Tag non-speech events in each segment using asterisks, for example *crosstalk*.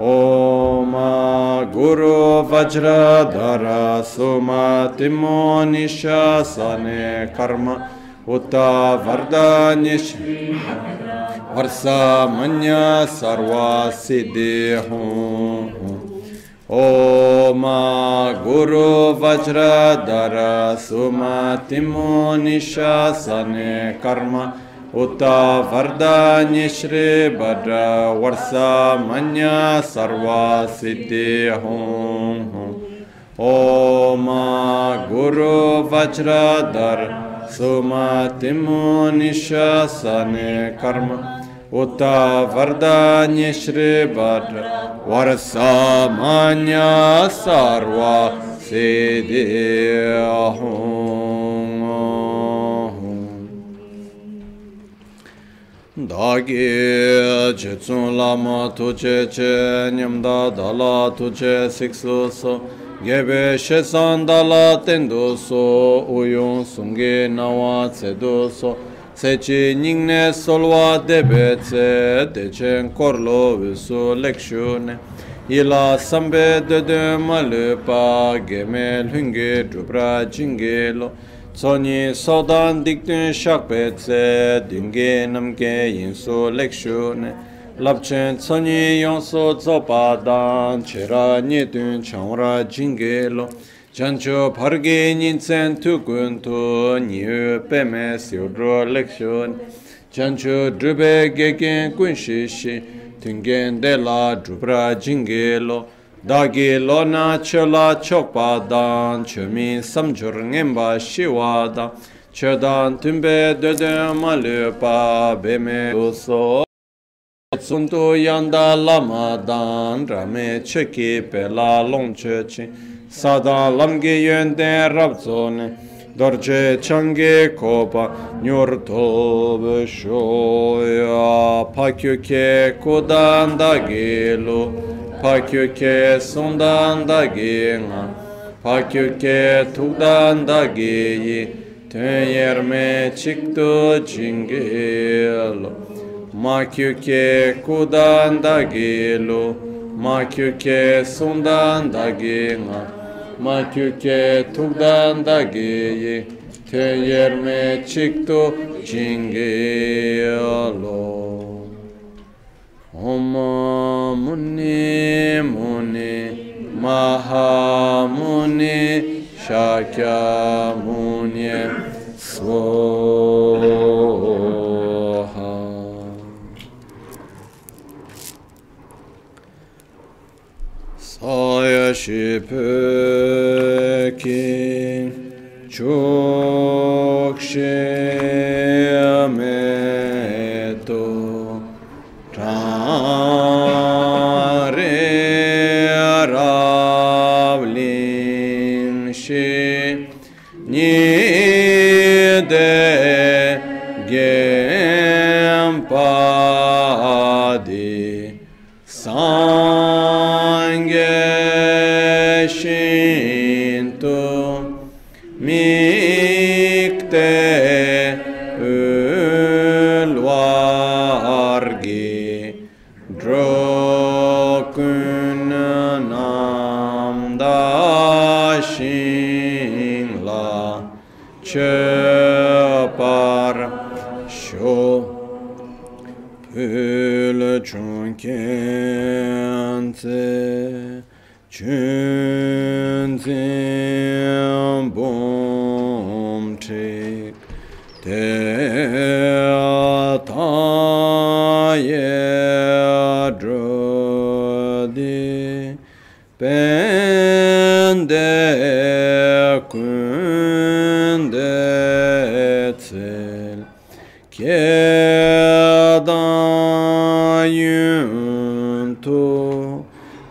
ओम गुरु वज्रधर सुमतिमो निशासने कर्म उत वरदान्यश वर्षमन्य सर्वा सिद्धि हूँ ओम गुरु वज्रधर सुमतिमो निशासने कर्म Uta Varda Nishri Bhadra Varsa Manya Sarva Siddhi Hum Hum. Om Guru Vajradhar Sumatimo Nishasane Karma. Uta Varda Nishri Bhadra Varsa Manya Sarva Siddhi Hum dāgī chitsūn lāma tuche che nyamdā dāla tuche siksu so gebe shesan dāla tendu so uyun sungi nāwa tsedu so tsechi nyingne solwa debe tse dechen korlo visu lekshu ne ila sambe dede malupa geme lungi drupra jingilo Tsonyi sodan diktun shakpe tse, dingi namke yinsu lekshu ne, labchen tsonyi yonsu tsopa dan, chera nyetun chanwara jingi lo, chancho pargi nyintsen tukun tu, nyu peme siudro lekshu ne, chancho drube geken kun shishi, tungen de la drupra jingi lo, dāgī lōna chōla chōkpa dāng, chōmi samchūr ngēmbā shīwā dāng, chōdāng tūmbē dōdō mā lūpa bēmē dōsō. Tsuntu yāndā lāma dāng, rāmē chōkī pēlā lōng chōchī, sādāng lāmgī yōndē rāb dzōne, dōrchē chāngī kōpa nyūr tōbē shōyā, pākyū kē kōdāng dāgī lō, Pakyuke sundan da gina, pakyuke tukdan da giyi, tön yerme çıktı cingil. Makyuke kudan da gilu, makyuke sundan da gina, makyuke tukdan da giyi, tön yerme çıktı cingil. Omo muni muni mahamuni şakamuni svoha. Saya şipökin çok şey Öyle çünkü ante çünkü bom çek te ataye drodi bende kunde tel ke yuntu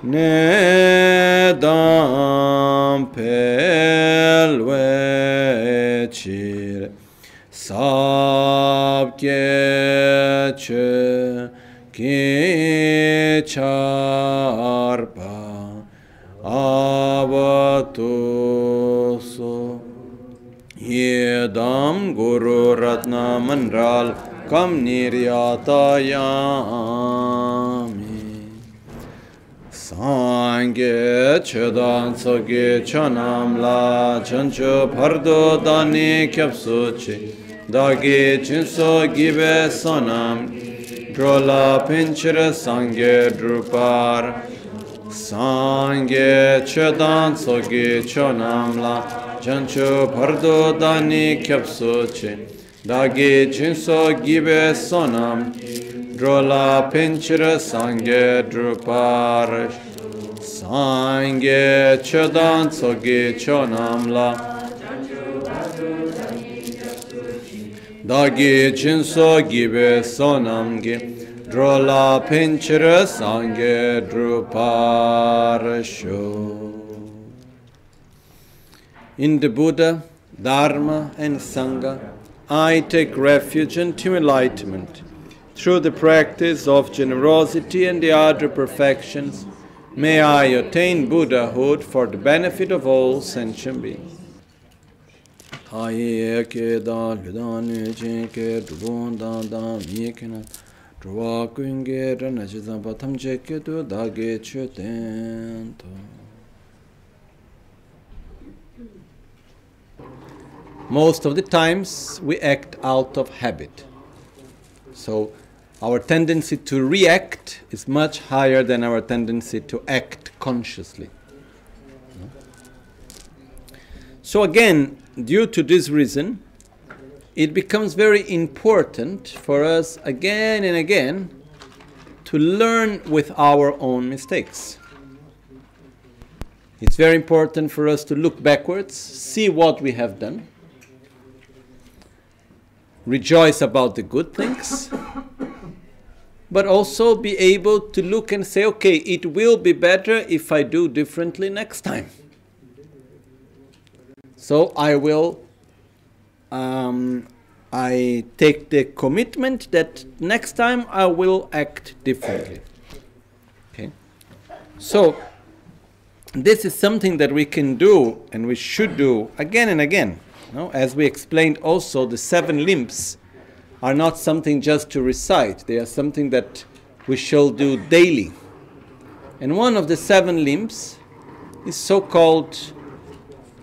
ne dam pelveçir sab geçe ki çarpa abatusu yedam guru ratna manral kam niryatayam Sangye chedan soge chanam la chancho pardo dani kyapsu chi dagi chinso gibe sonam drola pinchira sangye drupar. Sangye chedan soge chanam la chancho pardo dani kyapsu chi dagi chinso gibe sonam drola pinchira sangye drupar sho in the Buddha, Dharma and Sangha, I take refuge into enlightenment through the practice of generosity and the other perfections, may I attain Buddhahood for the benefit of all sentient beings. Da da da mi ke na ke tu da ge ten to Most of the times we act out of habit. So our tendency to react is much higher than our tendency to act consciously. So, again, due to this reason, it becomes very important for us again and again to learn with our own mistakes. It's very important for us to look backwards, see what we have done, rejoice about the good things but also be able to look and say, okay, it will be better if I do differently next time. So I will, um, I take the commitment that next time I will act differently. Okay? So this is something that we can do and we should do again and again. No? As we explained also, the seven limbs are not something just to recite, they are something that we shall do daily. And one of the seven limbs is so called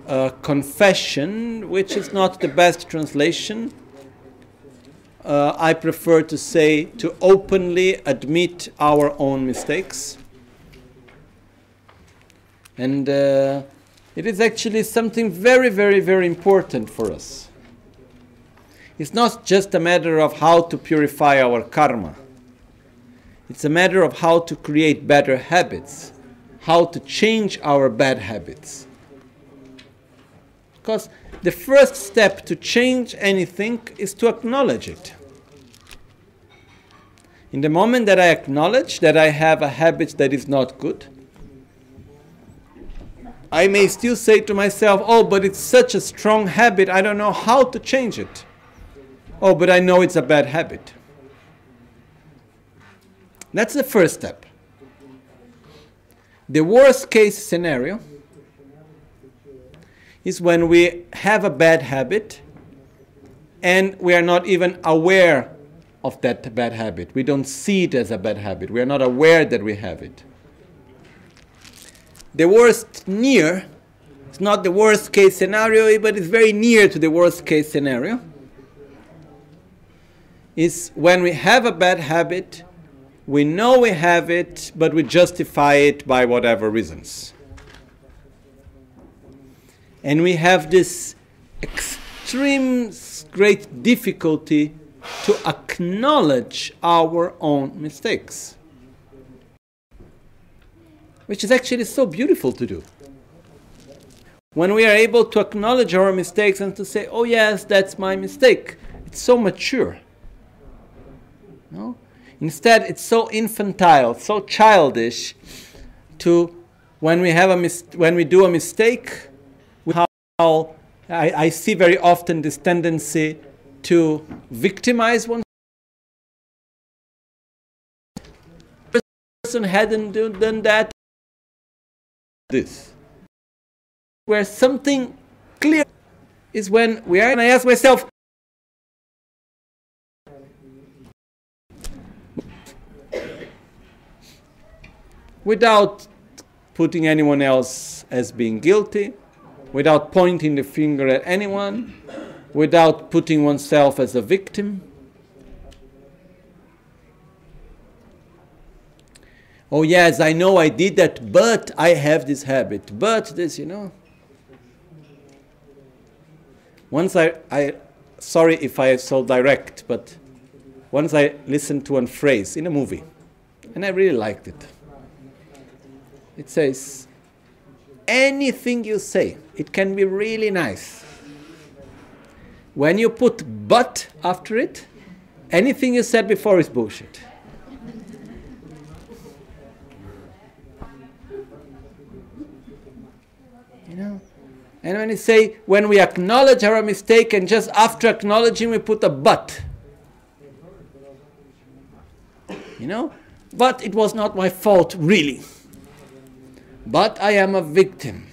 uh, confession, which is not the best translation. Uh, I prefer to say to openly admit our own mistakes. And uh, it is actually something very, very, very important for us. It's not just a matter of how to purify our karma. It's a matter of how to create better habits, how to change our bad habits. Because the first step to change anything is to acknowledge it. In the moment that I acknowledge that I have a habit that is not good, I may still say to myself, oh, but it's such a strong habit, I don't know how to change it. Oh, but I know it's a bad habit. That's the first step. The worst case scenario is when we have a bad habit and we are not even aware of that bad habit. We don't see it as a bad habit. We are not aware that we have it. The worst near, it's not the worst case scenario, but it's very near to the worst case scenario is when we have a bad habit, we know we have it, but we justify it by whatever reasons. And we have this extreme great difficulty to acknowledge our own mistakes, which is actually so beautiful to do. When we are able to acknowledge our mistakes and to say, oh, yes, that's my mistake, it's so mature. No? Instead, it's so infantile, so childish to when we have a mis- when we do a mistake, how I, I see very often this tendency to victimize one person hadn't done that this where something clear is when we are and I ask myself without putting anyone else as being guilty, without pointing the finger at anyone, without putting oneself as a victim. Oh, yes, I know I did that, but I have this habit, but this, you know. Once I, I sorry if I am so direct, but once I listened to one phrase in a movie, and I really liked it. It says, anything you say, it can be really nice. When you put but after it, anything you said before is bullshit. You know? And when you say, when we acknowledge our mistake and just after acknowledging we put a but. You know? But it was not my fault, really. But I am a victim.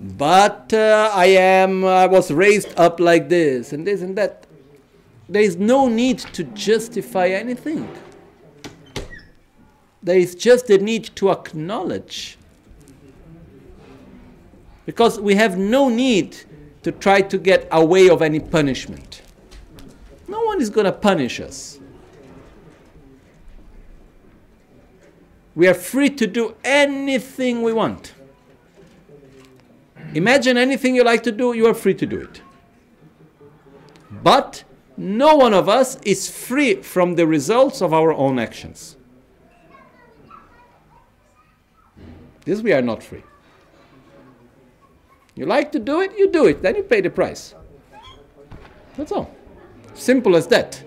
But uh, I am, I was raised up like this and this and that. There is no need to justify anything. There is just a need to acknowledge. Because we have no need to try to get away of any punishment. No one is going to punish us. We are free to do anything we want. Imagine anything you like to do, you are free to do it. But no one of us is free from the results of our own actions. This we are not free. You like to do it, you do it, then you pay the price. That's all. Simple as that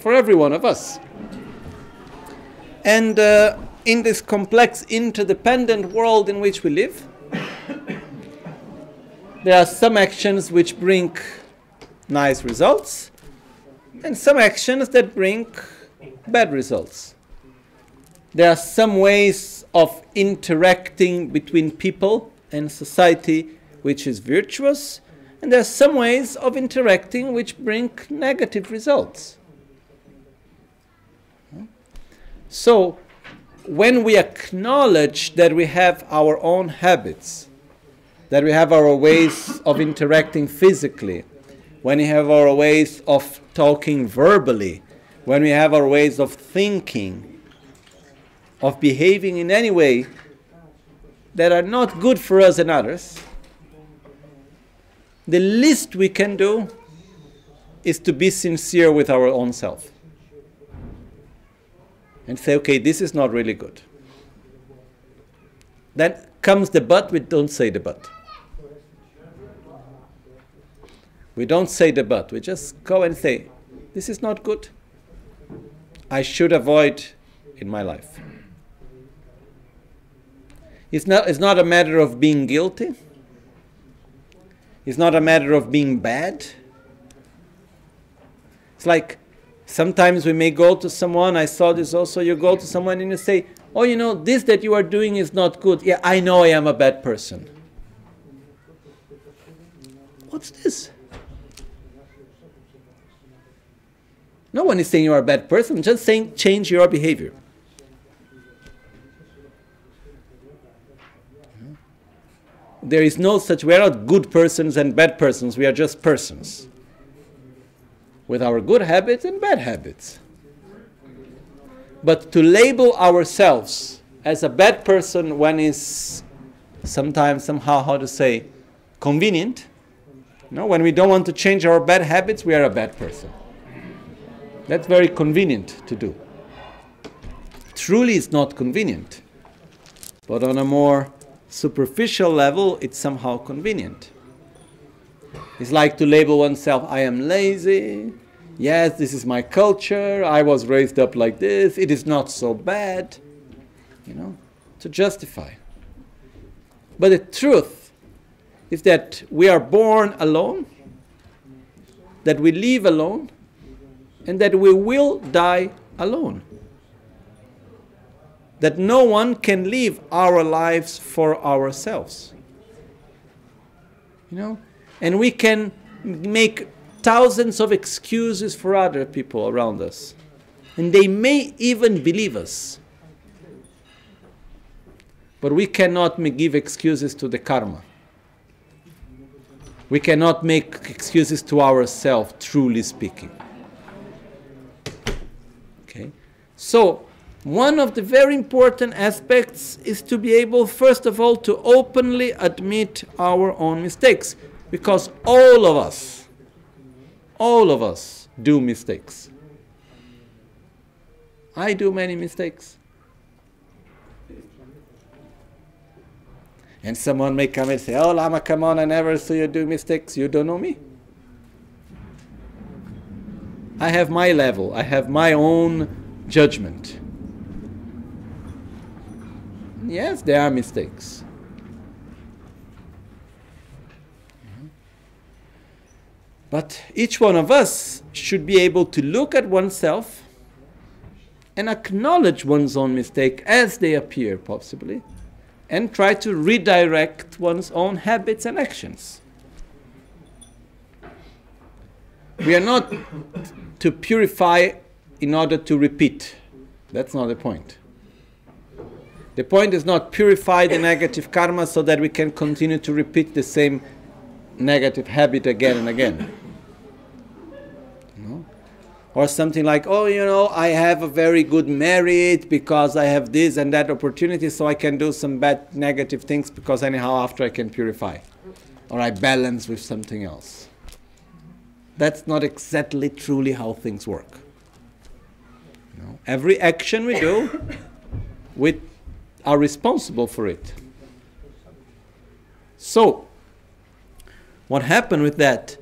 for every one of us. And uh, in this complex, interdependent world in which we live, there are some actions which bring nice results, and some actions that bring bad results. There are some ways of interacting between people and society which is virtuous, and there are some ways of interacting which bring negative results. So, when we acknowledge that we have our own habits, that we have our ways of interacting physically, when we have our ways of talking verbally, when we have our ways of thinking, of behaving in any way that are not good for us and others, the least we can do is to be sincere with our own self and say, okay, this is not really good. Then comes the but, we don't say the but. We don't say the but, we just go and say, this is not good. I should avoid in my life. It's not, it's not a matter of being guilty. It's not a matter of being bad. It's like Sometimes we may go to someone, I saw this also, you go to someone and you say, Oh, you know, this that you are doing is not good. Yeah, I know I am a bad person. What's this? No one is saying you are a bad person, just saying change your behavior. There is no such, we are not good persons and bad persons, we are just persons with our good habits and bad habits. But to label ourselves as a bad person when it's sometimes, somehow, how to say, convenient, you know, when we don't want to change our bad habits, we are a bad person. That's very convenient to do. Truly, it's not convenient. But on a more superficial level, it's somehow convenient. It's like to label oneself, I am lazy. Yes, this is my culture. I was raised up like this. It is not so bad. You know, to justify. But the truth is that we are born alone, that we live alone, and that we will die alone. That no one can live our lives for ourselves. You know, and we can make thousands of excuses for other people around us. And they may even believe us. but we cannot give excuses to the karma. We cannot make excuses to ourselves, truly speaking. Okay? So, one of the very important aspects is to be able, first of all, to openly admit our own mistakes. Because all of us, all of us do mistakes. I do many mistakes. And someone may come and say, Oh, Lama, come on, I never saw you do mistakes. You don't know me. I have my level, I have my own judgment. Yes, there are mistakes. But each one of us should be able to look at oneself and acknowledge one's own mistake as they appear, possibly and try to redirect one's own habits and actions. We are not to purify in order to repeat. That's not the point. The point is not purify the negative karma so that we can continue to repeat the same negative habit again and again or something like, oh, you know, I have a very good merit because I have this and that opportunity, so I can do some bad negative things because anyhow after I can purify. Or I balance with something else. That's not exactly truly how things work. No. Every action we do, we are responsible for it. So, what happened with that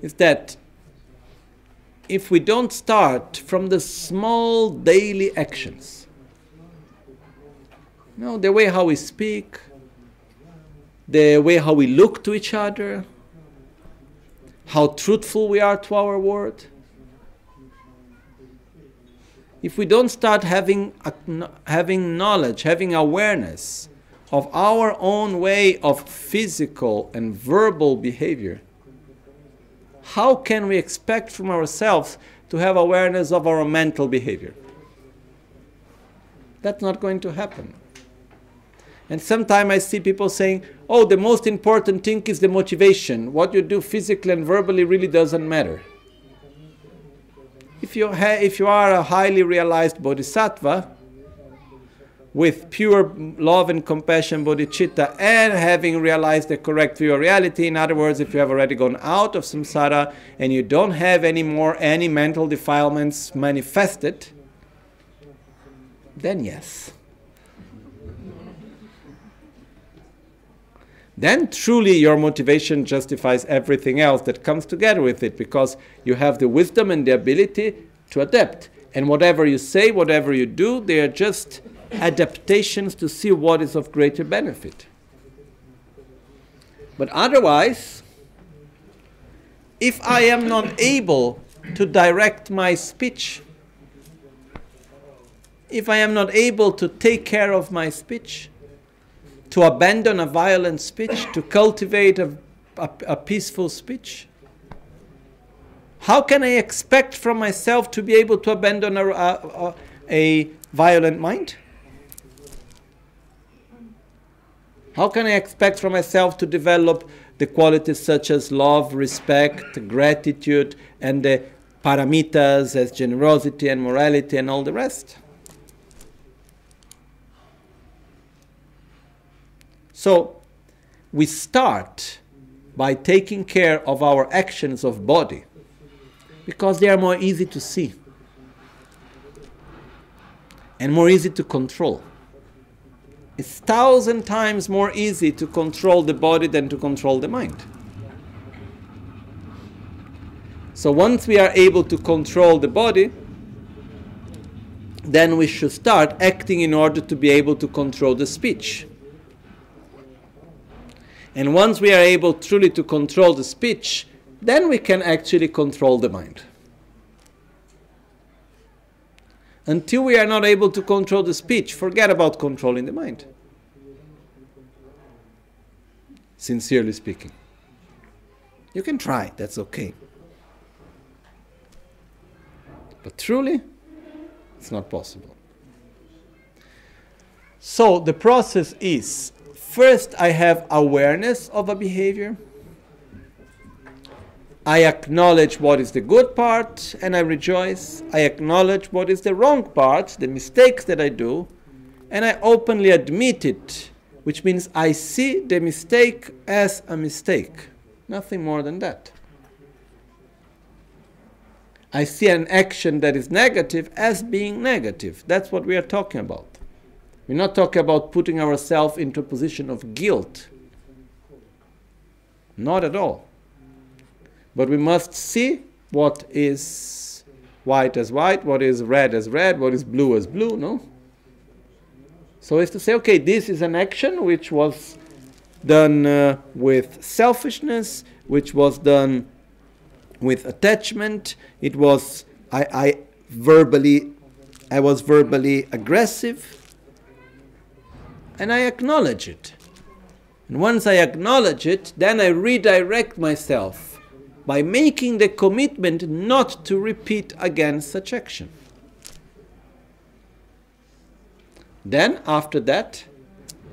is that if we don't start from the small daily actions. You know, the way how we speak, the way how we look to each other, how truthful we are to our word. If we don't start having, having knowledge, having awareness of our own way of physical and verbal behavior, how can we expect from ourselves to have awareness of our mental behavior? That's not going to happen. And sometimes I see people saying, oh, the most important thing is the motivation. What you do physically and verbally really doesn't matter. If you, ha- if you are a highly realized bodhisattva, with pure love and compassion bodhicitta and having realized the correct view of reality. In other words, if you have already gone out of samsara and you don't have any more any mental defilements manifested, then yes. Then truly your motivation justifies everything else that comes together with it because you have the wisdom and the ability to adapt. And whatever you say, whatever you do, they are just adaptations to see what is of greater benefit. But otherwise, if I am not able to direct my speech, if I am not able to take care of my speech, to abandon a violent speech, to cultivate a, a, a peaceful speech, how can I expect from myself to be able to abandon a, a, a violent mind? How can I expect from myself to develop the qualities such as love, respect, gratitude, and the paramitas as generosity and morality and all the rest? So, we start by taking care of our actions of body because they are more easy to see and more easy to control. It's thousand times more easy to control the body than to control the mind. So once we are able to control the body, then we should start acting in order to be able to control the speech. And once we are able truly to control the speech, then we can actually control the mind. Until we are not able to control the speech, forget about controlling the mind. Sincerely speaking. You can try, that's okay. But truly, it's not possible. So the process is first I have awareness of a behavior. I acknowledge what is the good part and I rejoice. I acknowledge what is the wrong part, the mistakes that I do, and I openly admit it, which means I see the mistake as a mistake. Nothing more than that. I see an action that is negative as being negative. That's what we are talking about. We're not talking about putting ourselves into a position of guilt. Not at all. But we must see what is white as white, what is red as red, what is blue as blue, no? So it's to say, okay, this is an action which was done uh, with selfishness, which was done with attachment. It was I, I verbally, I was verbally aggressive, and I acknowledge it. And once I acknowledge it, then I redirect myself by making the commitment not to repeat again such action. Then, after that,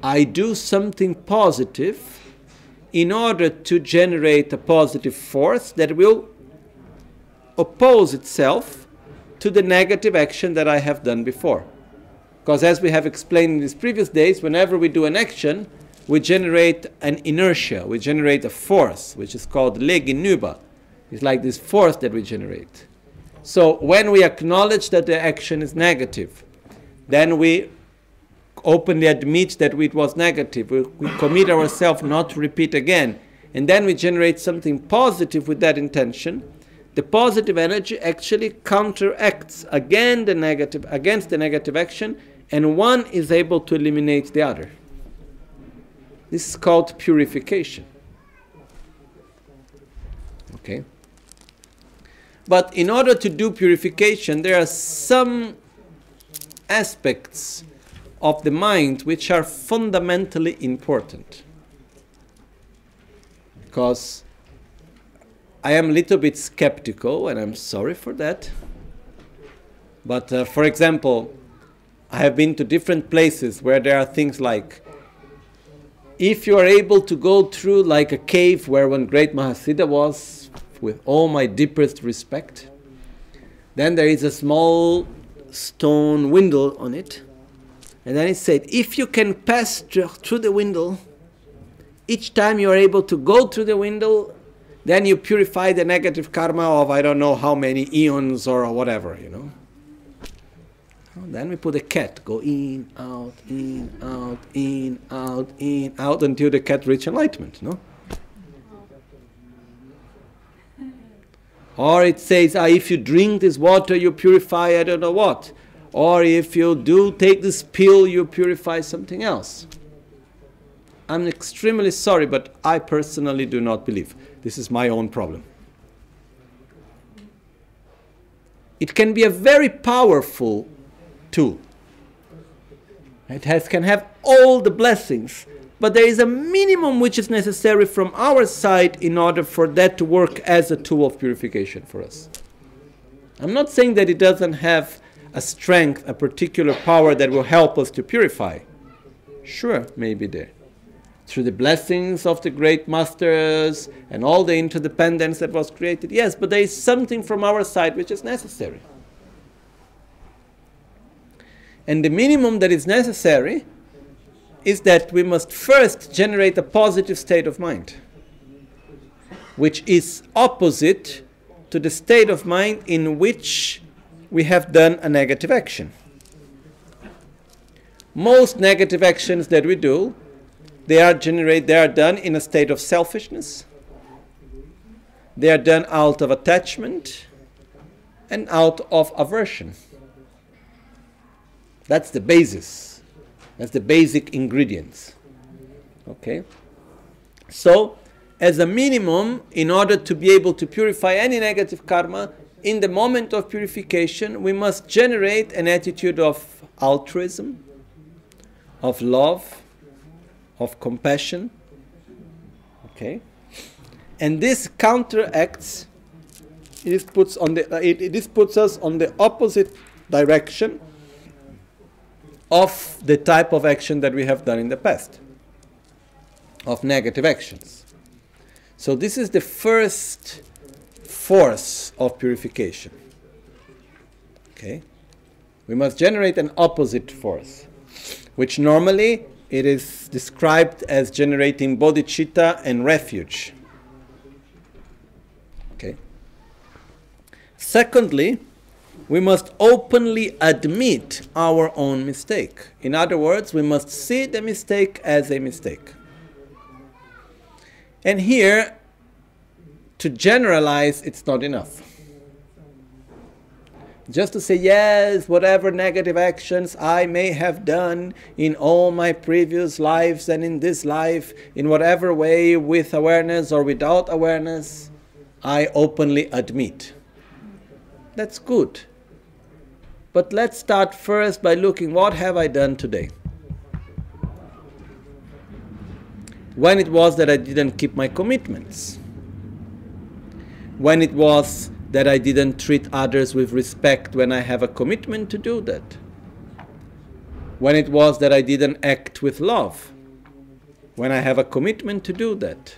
I do something positive in order to generate a positive force that will oppose itself to the negative action that I have done before. Because, as we have explained in these previous days, whenever we do an action, we generate an inertia, we generate a force, which is called leginuba. It's like this force that we generate. So, when we acknowledge that the action is negative, then we openly admit that it was negative. We, we commit ourselves not to repeat again. And then we generate something positive with that intention. The positive energy actually counteracts again the negative against the negative action, and one is able to eliminate the other. This is called purification. Okay? But in order to do purification, there are some aspects of the mind which are fundamentally important. Because I am a little bit skeptical, and I'm sorry for that. But uh, for example, I have been to different places where there are things like if you are able to go through like a cave where one great Mahasiddha was, with all my deepest respect, then there is a small stone window on it and then it said, if you can pass through the window, each time you are able to go through the window, then you purify the negative karma of I don't know how many eons or whatever, you know. Then we put a cat, go in, out, in, out, in, out, in, out until the cat reach enlightenment, no? Or it says, ah, if you drink this water, you purify I don't know what. Or if you do take this pill, you purify something else. I'm extremely sorry, but I personally do not believe. This is my own problem. It can be a very powerful tool. It has, can have all the blessings, but there is a minimum which is necessary from our side in order for that to work as a tool of purification for us. I'm not saying that it doesn't have a strength, a particular power that will help us to purify? Sure, maybe there. Through the blessings of the great masters and all the interdependence that was created, yes, but there is something from our side which is necessary. And the minimum that is necessary is that we must first generate a positive state of mind, which is opposite to the state of mind in which we have done a negative action. Most negative actions that we do, they are generate, they are done in a state of selfishness. They are done out of attachment and out of aversion. That's the basis. That's the basic ingredients. Okay? So, as a minimum, in order to be able to purify any negative karma, in the moment of purification, we must generate an attitude of altruism, of love, of compassion. Okay? And this counteracts, it puts, on the, uh, it, it puts us on the opposite direction of the type of action that we have done in the past, of negative actions. So, this is the first force of purification. Okay? We must generate an opposite force, which normally it is described as generating bodhicitta and refuge. Okay. Secondly, we must openly admit our own mistake. In other words, we must see the mistake as a mistake. And here, to generalize, it's not enough. Just to say, yes, whatever negative actions I may have done in all my previous lives and in this life, in whatever way, with awareness or without awareness, I openly admit. That's good. But let's start first by looking what have I done today? When it was that I didn't keep my commitments? When it was that I didn't treat others with respect when I have a commitment to do that? When it was that I didn't act with love? When I have a commitment to do that?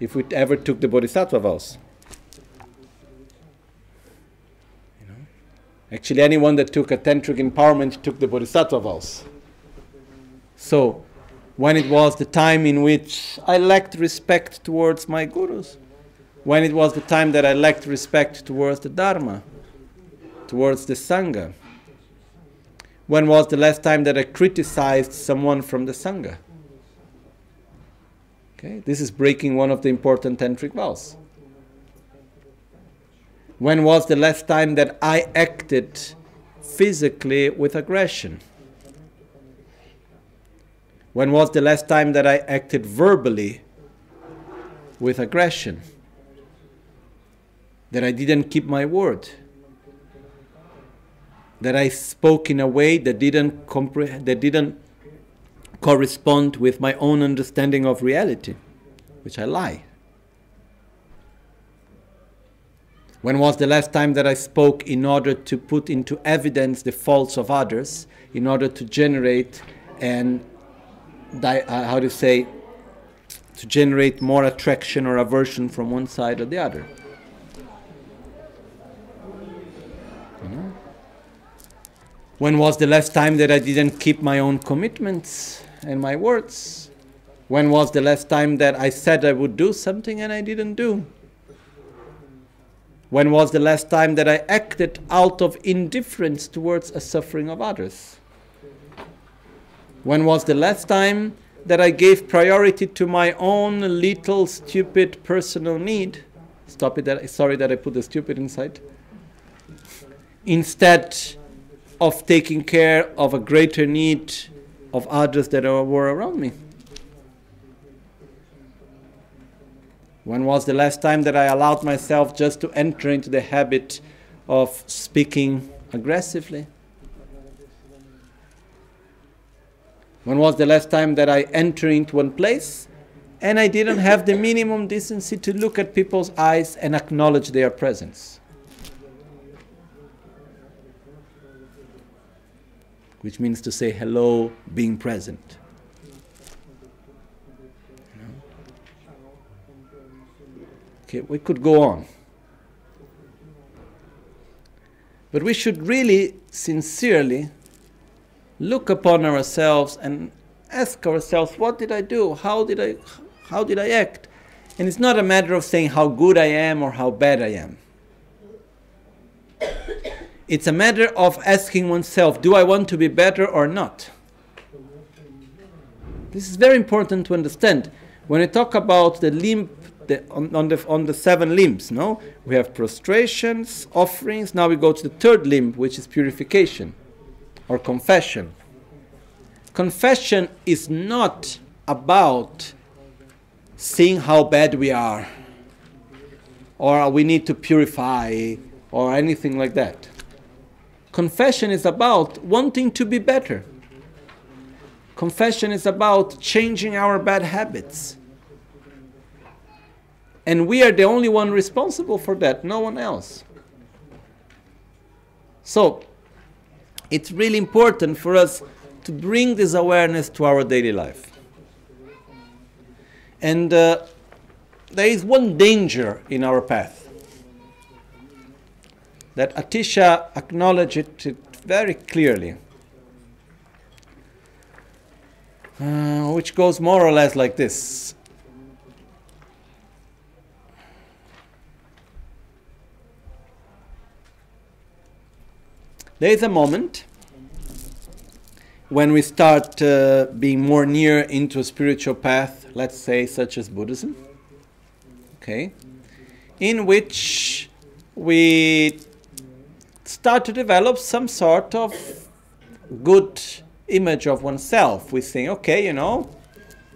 If we ever took the Bodhisattva vows. Actually, anyone that took a tantric empowerment took the bodhisattva vows. So, when it was the time in which I lacked respect towards my gurus, when it was the time that I lacked respect towards the Dharma, towards the Sangha, when was the last time that I criticized someone from the Sangha? Okay, this is breaking one of the important tantric vows. When was the last time that I acted physically with aggression? When was the last time that I acted verbally with aggression? That I didn't keep my word? That I spoke in a way that didn't comprehend, that didn't correspond with my own understanding of reality, which I lie. When was the last time that I spoke in order to put into evidence the faults of others, in order to generate and uh, how to say, to generate more attraction or aversion from one side or the other? When was the last time that I didn't keep my own commitments and my words? When was the last time that I said I would do something and I didn't do? When was the last time that I acted out of indifference towards a suffering of others? When was the last time that I gave priority to my own little stupid personal need? Stop it, that, sorry that I put the stupid inside. Instead of taking care of a greater need of others that were around me. When was the last time that I allowed myself just to enter into the habit of speaking aggressively? When was the last time that I entered into one place and I didn't have the minimum decency to look at people's eyes and acknowledge their presence? Which means to say hello, being present. Okay, we could go on. But we should really, sincerely, look upon ourselves and ask ourselves, what did I do? How did I, how did I act? And it's not a matter of saying how good I am or how bad I am. It's a matter of asking oneself, do I want to be better or not? This is very important to understand. When I talk about the limb the, on, on, the, on the seven limbs. No, we have prostrations, offerings. Now we go to the third limb, which is purification or confession. Confession is not about seeing how bad we are, or we need to purify, or anything like that. Confession is about wanting to be better. Confession is about changing our bad habits and we are the only one responsible for that, no one else. So, it's really important for us to bring this awareness to our daily life. And uh, there is one danger in our path that Atisha acknowledged it very clearly, uh, which goes more or less like this. There is a moment when we start uh, being more near into a spiritual path, let's say, such as Buddhism, okay, in which we start to develop some sort of good image of oneself. We think, okay, you know,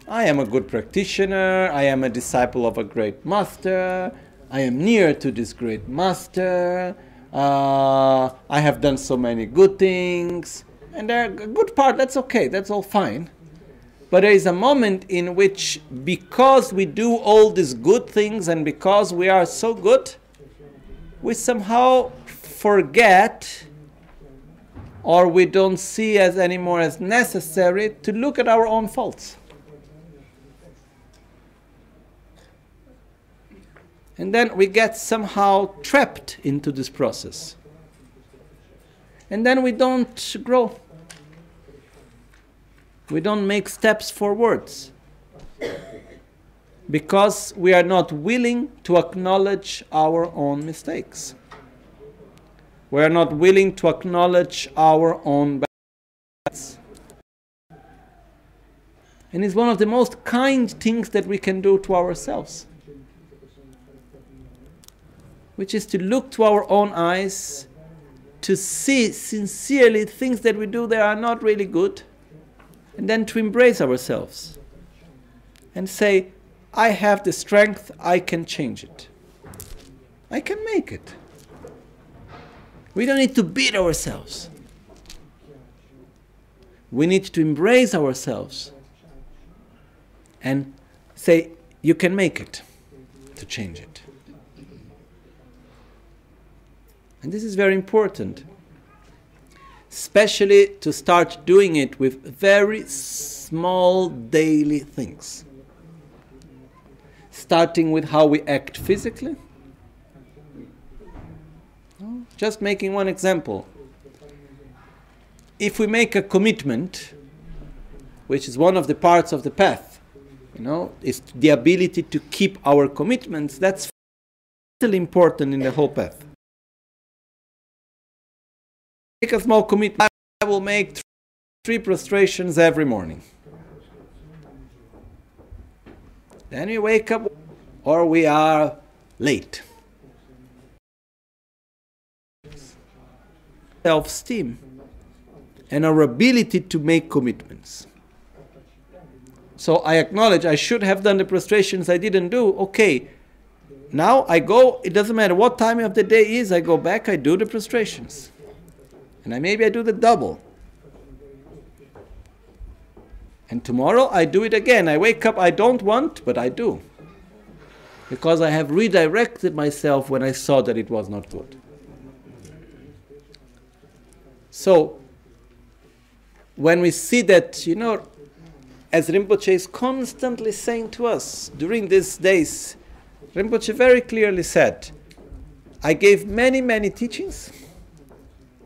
I am a good practitioner, I am a disciple of a great master, I am near to this great master, uh, I have done so many good things and there a good part, that's okay, that's all fine. But there is a moment in which, because we do all these good things and because we are so good, we somehow forget or we don't see as anymore as necessary to look at our own faults. And then we get somehow trapped into this process. And then we don't grow we don't make steps forwards because we are not willing to acknowledge our own mistakes. We are not willing to acknowledge our own bad And it's one of the most kind things that we can do to ourselves, which is to look to our own eyes, to see sincerely things that we do that are not really good and then to embrace ourselves and say, I have the strength, I can change it. I can make it. We don't need to beat ourselves. We need to embrace ourselves and say, You can make it to change it. And this is very important especially to start doing it with very small daily things. Starting with how we act physically. Just making one example. If we make a commitment, which is one of the parts of the path, you know, is the ability to keep our commitments, that's vitally important in the whole path make a small commitment. I will make three prostrations every morning. Then we wake up or we are late. Self esteem and our ability to make commitments. So I acknowledge I should have done the prostrations I didn't do. Okay, now I go, it doesn't matter what time of the day is, I go back, I do the prostrations and I, maybe I do the double. And tomorrow I do it again. I wake up, I don't want, but I do. Because I have redirected myself when I saw that it was not good. So, when we see that, you know, as Rinpoche is constantly saying to us during these days, Rinpoche very clearly said, I gave many, many teachings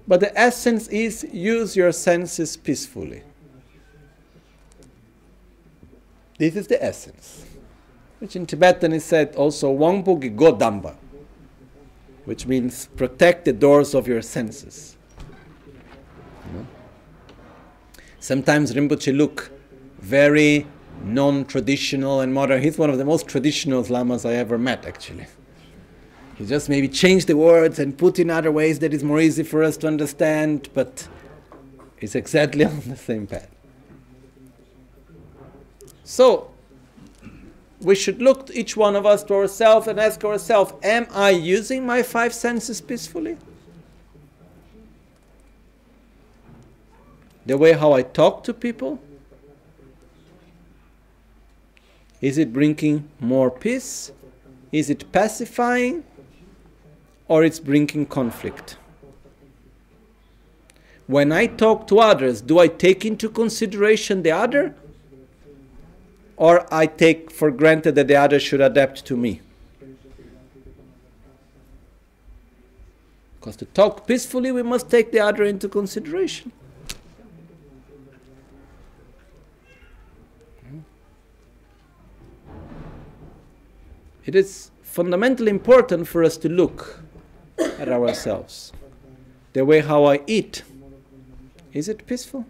but the essence is use your senses peacefully. This is the essence, which in Tibetan is said also Wangpugi Godamba, which means protect the doors of your senses. Sometimes Rinpoche look very non-traditional and modern. He's one of the most traditional lamas I ever met, actually. He just maybe changed the words and put in other ways that is more easy for us to understand, but it's exactly *laughs* on the same path. So, we should look each one of us to ourselves and ask ourselves, am I using my five senses peacefully? The way how I talk to people? Is it bringing more peace? Is it pacifying? Or it's bringing conflict. when I talk to others, do I take into consideration the other? Or I take for granted that the other should adapt to me? Because to talk peacefully, we must take the other into consideration. It is fundamentally important for us to look at ourselves. The way how I eat, is it peaceful?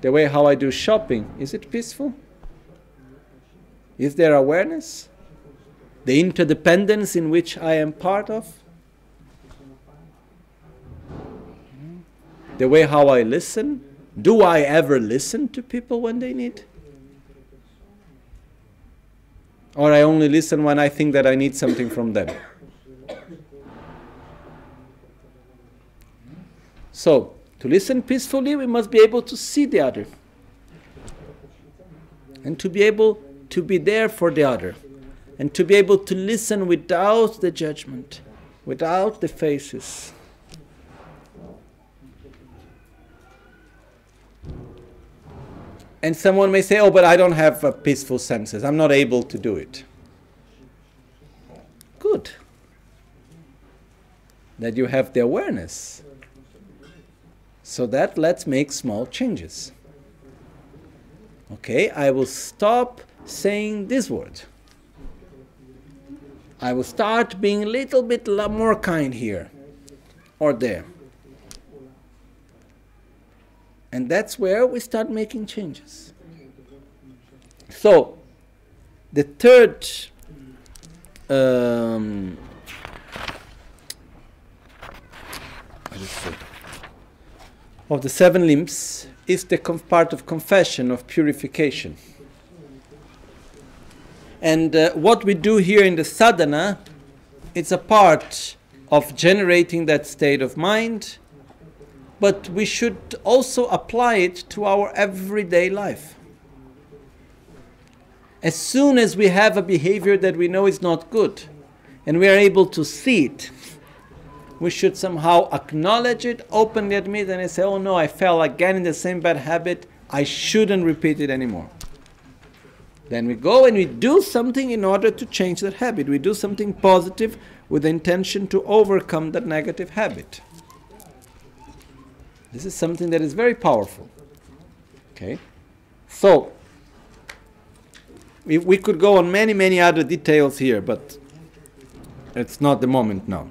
The way how I do shopping, is it peaceful? Is there awareness? The interdependence in which I am part of? The way how I listen? Do I ever listen to people when they need? Or I only listen when I think that I need something from them? So, to listen peacefully, we must be able to see the other. And to be able to be there for the other. And to be able to listen without the judgment, without the faces. And someone may say, Oh, but I don't have uh, peaceful senses. I'm not able to do it. Good. That you have the awareness so that let's make small changes. Okay, I will stop saying this word. I will start being a little bit more kind here or there. And that's where we start making changes. So, the third um, of the seven limbs is the part of confession, of purification. And uh, what we do here in the sadhana, it's a part of generating that state of mind, but we should also apply it to our everyday life. As soon as we have a behavior that we know is not good, and we are able to see it, we should somehow acknowledge it, openly admit, and say, oh no, I fell again in the same bad habit. I shouldn't repeat it anymore. Then we go and we do something in order to change that habit. We do something positive with the intention to overcome that negative habit. This is something that is very powerful. Okay? So, we, we could go on many, many other details here, but it's not the moment now.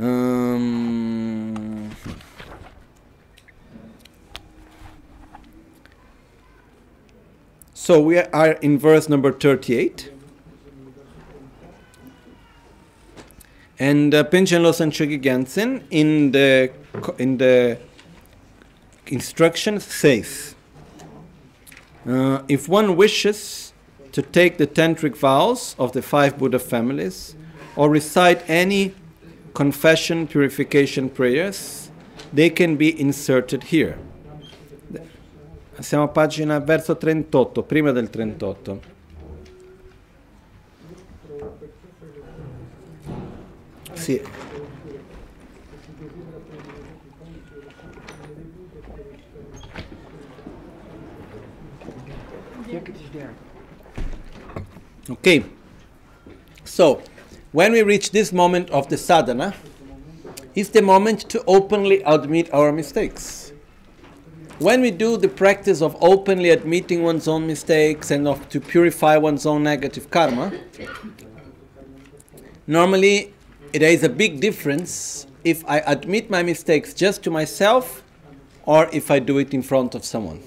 Um, so we are in verse number 38. And uh, Panchen Losang Gyaltsen in the in the instructions says, uh, if one wishes to take the tantric vows of the five Buddha families or recite any confession purification prayers, they can be inserted here. Siamo a pagina verso 38, prima del 38. Sì. Okay. So, when we reach this moment of the sadhana, it's the moment to openly admit our mistakes. When we do the practice of openly admitting one's own mistakes and of to purify one's own negative karma, normally there is a big difference if I admit my mistakes just to myself or if I do it in front of someone.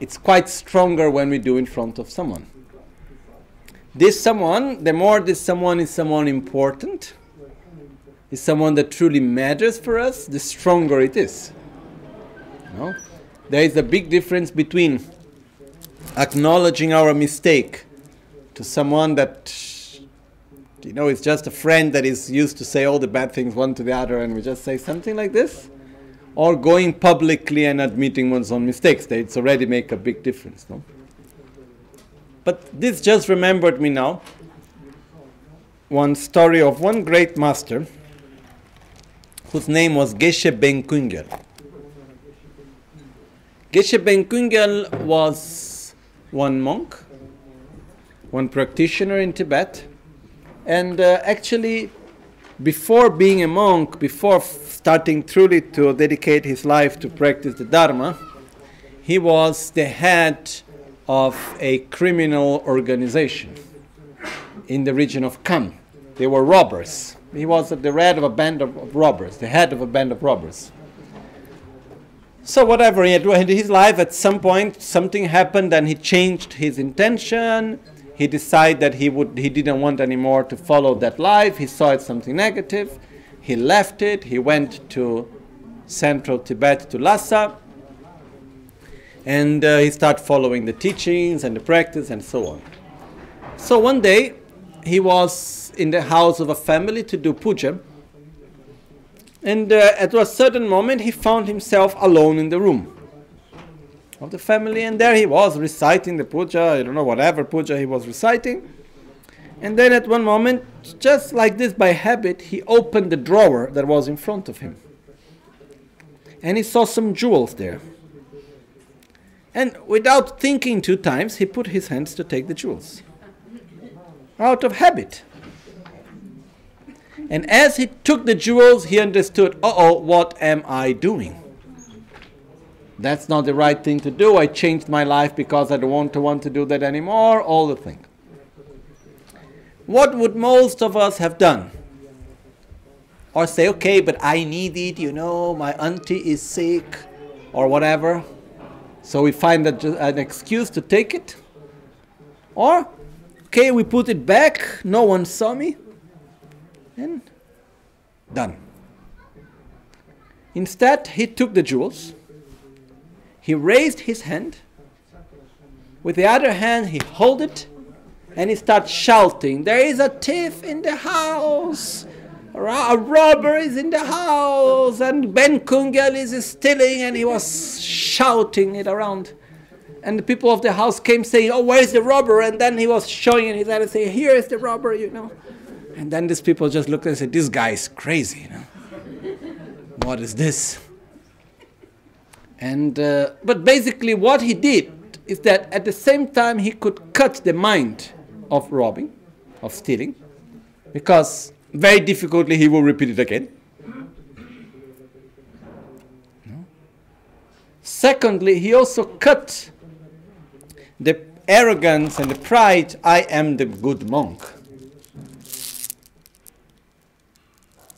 It's quite stronger when we do in front of someone this someone, the more this someone is someone important, is someone that truly matters for us, the stronger it is. No? There is a big difference between acknowledging our mistake to someone that you know is just a friend that is used to say all the bad things one to the other and we just say something like this or going publicly and admitting one's own mistakes it's already make a big difference no but this just remembered me now one story of one great master whose name was Geshe Ben Kungel. Geshe Ben Kungel was one monk, one practitioner in Tibet, and uh, actually, before being a monk, before starting truly to dedicate his life to practice the Dharma, he was the head of a criminal organization in the region of Kham. They were robbers. He was the head of a band of, of robbers, the head of a band of robbers. So whatever he had in his life, at some point something happened and he changed his intention. He decided that he would he didn't want anymore to follow that life. He saw it something negative. He left it. He went to central Tibet to Lhasa. And uh, he started following the teachings and the practice and so on. So one day he was in the house of a family to do puja. And uh, at a certain moment, he found himself alone in the room of the family, and there he was reciting the puja, I don't know, whatever puja he was reciting. And then at one moment, just like this by habit, he opened the drawer that was in front of him. And he saw some jewels there. And without thinking two times, he put his hands to take the jewels out of habit. And as he took the jewels, he understood, uh oh, what am I doing? That's not the right thing to do. I changed my life because I don't want to want to do that anymore, all the thing. What would most of us have done? Or say, okay, but I need it, you know, my auntie is sick, or whatever. So we find that an excuse to take it. Or, okay, we put it back, no one saw me, and done. Instead, he took the jewels, he raised his hand, with the other hand, he held it, and he started shouting, There is a thief in the house! A robber is in the house, and Ben Kungel is stealing, and he was shouting it around. And the people of the house came saying, Oh, where is the robber? And then he was showing in his hand and saying, Here is the robber, you know. And then these people just looked and said, This guy is crazy, you know. what is this? And, uh, but basically, what he did is that at the same time, he could cut the mind of robbing, of stealing, because very difficultly he will repeat it again. No? Secondly, he also cut the arrogance and the pride I am the good monk.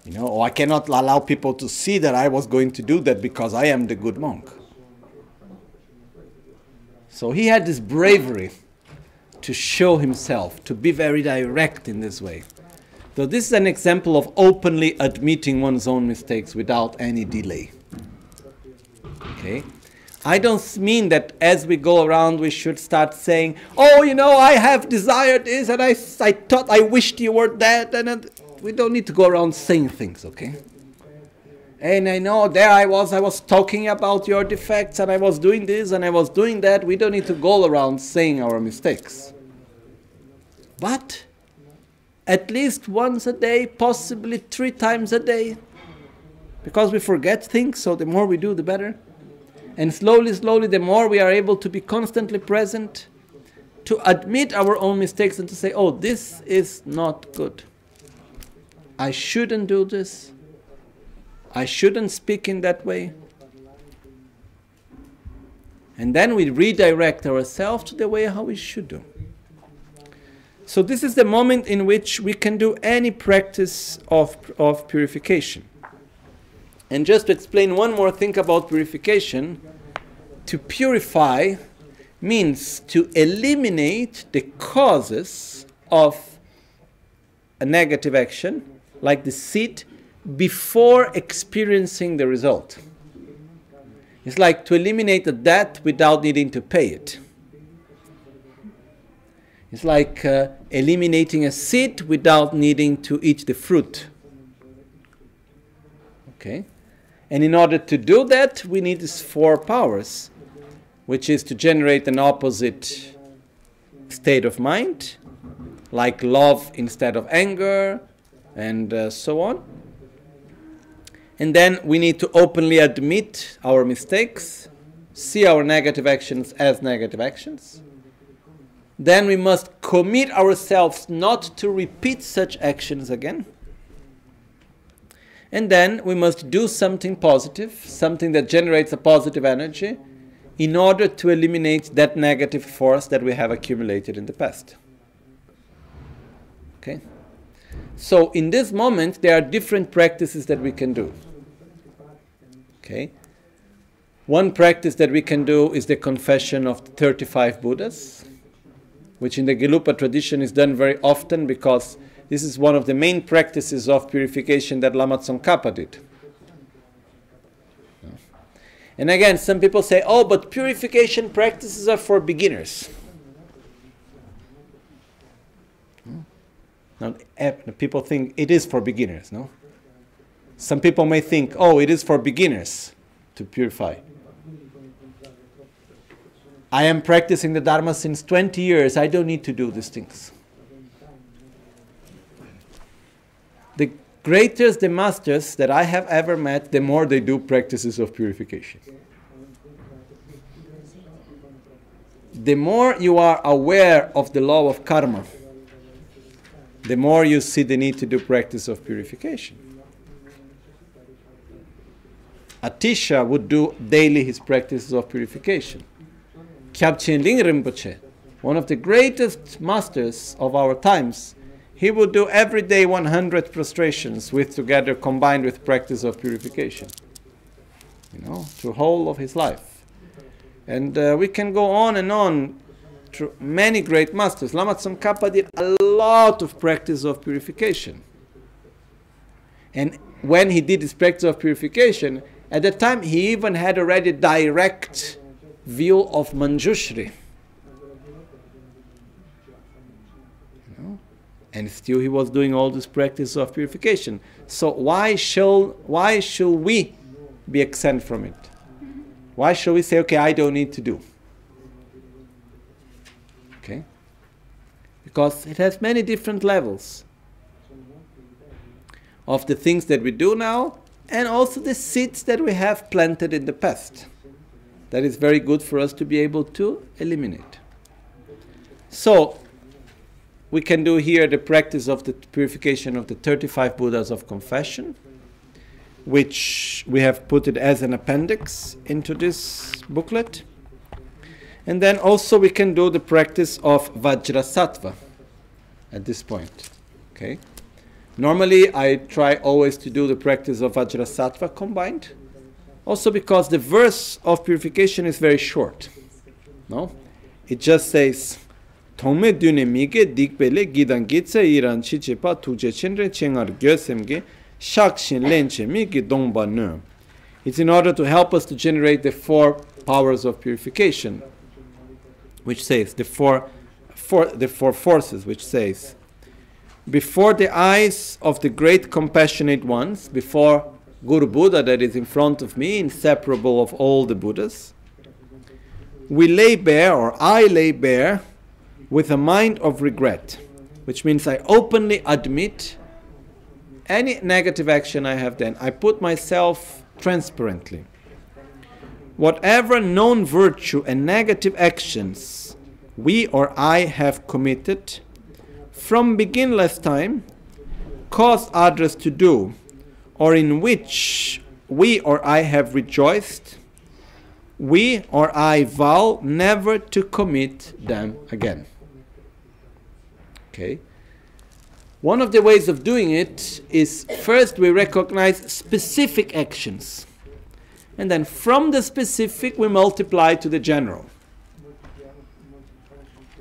You know, or I cannot allow people to see that I was going to do that because I am the good monk. So he had this bravery to show himself, to be very direct in this way. So this is an example of openly admitting one's own mistakes without any delay. Okay? I don't mean that as we go around we should start saying, "Oh, you know, I have desired this and I, I thought I wished you were that," and, and we don't need to go around saying things, okay? And I know there I was, I was talking about your defects and I was doing this and I was doing that. We don't need to go around saying our mistakes. But at least once a day, possibly three times a day, because we forget things, so the more we do, the better. And slowly, slowly, the more we are able to be constantly present, to admit our own mistakes and to say, oh, this is not good. I shouldn't do this. I shouldn't speak in that way. And then we redirect ourselves to the way how we should do. So, this is the moment in which we can do any practice of, of purification. And just to explain one more thing about purification, to purify means to eliminate the causes of a negative action, like the seed, before experiencing the result. It's like to eliminate a debt without needing to pay it. It's like uh, eliminating a seed without needing to eat the fruit. Okay? And in order to do that, we need these four powers, which is to generate an opposite state of mind, like love instead of anger, and uh, so on. And then we need to openly admit our mistakes, see our negative actions as negative actions. Then we must commit ourselves not to repeat such actions again. And then we must do something positive, something that generates a positive energy, in order to eliminate that negative force that we have accumulated in the past. Okay? So, in this moment, there are different practices that we can do. Okay? One practice that we can do is the confession of the 35 Buddhas, which in the Gelugpa tradition is done very often because this is one of the main practices of purification that Lama Tsongkhapa did. And again, some people say, oh, but purification practices are for beginners. Hmm? Now, eh, people think it is for beginners, no? Some people may think, oh, it is for beginners to purify. I am practicing the Dharma since 20 years. I don't need to do these things. the greatest the masters that I have ever met, the more they do practices of purification. The more you are aware of the law of karma, the more you see the need to do practice of purification. Atisha would do daily his practices of purification. Kyabje Ling Rinpoche, one of the greatest masters of our times, he would do every day 100 prostrations with together combined with practice of purification you know through whole of his life. And uh, we can go on and on through many great masters. Lama tsongkhapa did a lot of practice of purification. And when he did his practice of purification at the time he even had already direct view of manjushri and still he was doing all this practice of purification. So why shall why should we be exempt from it? Why should we say, okay, I don't need to do? Okay? Because it has many different levels of the things that we do now and also the seeds that we have planted in the past. That is very good for us to be able to eliminate. So, we can do here the practice of the purification of the 35 Buddhas of confession, which we have put it as an appendix into this booklet. And then also we can do the practice of Vajrasattva at this point. Okay? Normally I try always to do the practice of Vajrasattva combined. Also because the verse of purification is very short. No? It just says tongme dyune mige dikpele gidan gitse iran chiche pa tuje chenre chengar gyosemge shakshin lenche mige dongba no. It's in order to help us to generate the four powers of purification, which says the four, four, the four forces, which says, before the eyes of the great compassionate ones, before Guru Buddha that is in front of me, inseparable of all the Buddhas, we lay bare, or I lay bare, with a mind of regret, which means I openly admit any negative action I have done. I put myself transparently. Whatever known virtue and negative actions we or I have committed from beginless time cause others to do, or in which we or I have rejoiced, we or I vow never to commit them again. Okay? One of the ways of doing it is first we recognize specific actions. And then from the specific we multiply to the general.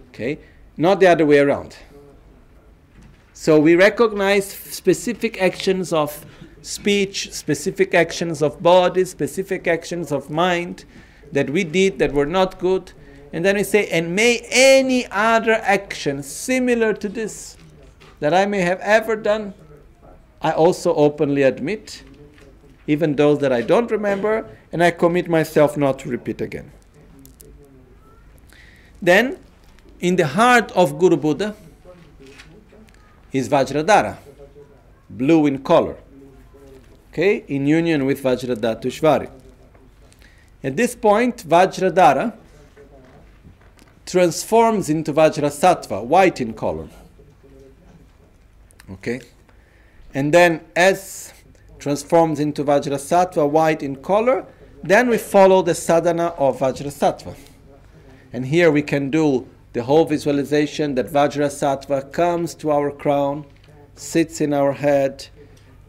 Okay? Not the other way around. So we recognize specific actions of speech, specific actions of body, specific actions of mind that we did that were not good, and then we say, and may any other action similar to this that I may have ever done, I also openly admit, even those that I don't remember, and I commit myself not to repeat again. Then, in the heart of Guru Buddha is Vajradhara, blue in color. Okay, in union with Vajradhatushvari. At this point, Vajradhara transforms into Vajrasattva, white in color. Okay? And then, as transforms into Vajrasattva, white in color, then we follow the sadhana of Vajrasattva. And here we can do the whole visualization that Vajrasattva comes to our crown, sits in our head.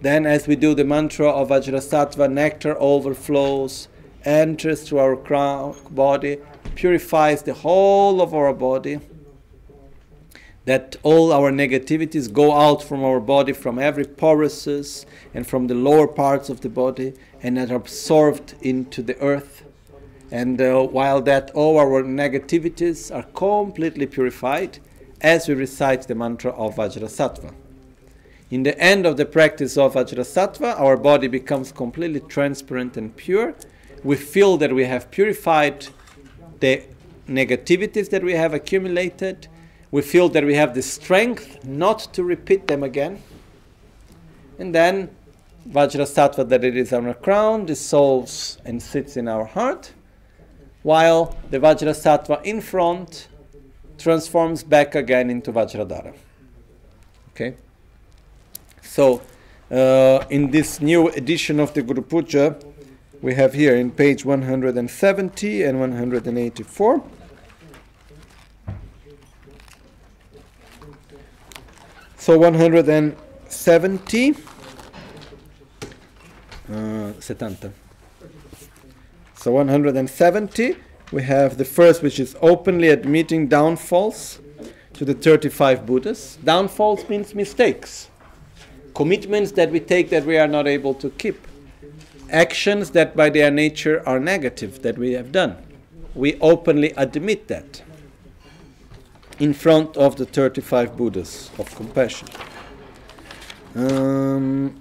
Then, as we do the mantra of Vajrasattva, nectar overflows, enters through our crown, body, purifies the whole of our body. That all our negativities go out from our body, from every porousness and from the lower parts of the body, and are absorbed into the earth. And uh, while that all our negativities are completely purified, as we recite the mantra of Vajrasattva. In the end of the practice of Vajrasattva, our body becomes completely transparent and pure. We feel that we have purified the negativities that we have accumulated. We feel that we have the strength not to repeat them again. And then Vajrasattva, that it is on our crown, dissolves and sits in our heart, while the Vajrasattva in front transforms back again into Vajradhara. Okay? So, uh, in this new edition of the Guru Puja, we have here in page 170 and 184. So 170, uh, 70. So 170, we have the first, which is openly admitting downfalls to the 35 Buddhas. Downfalls means mistakes, commitments that we take that we are not able to keep, actions that by their nature are negative that we have done. We openly admit that in front of the 35 Buddhas of compassion. Um,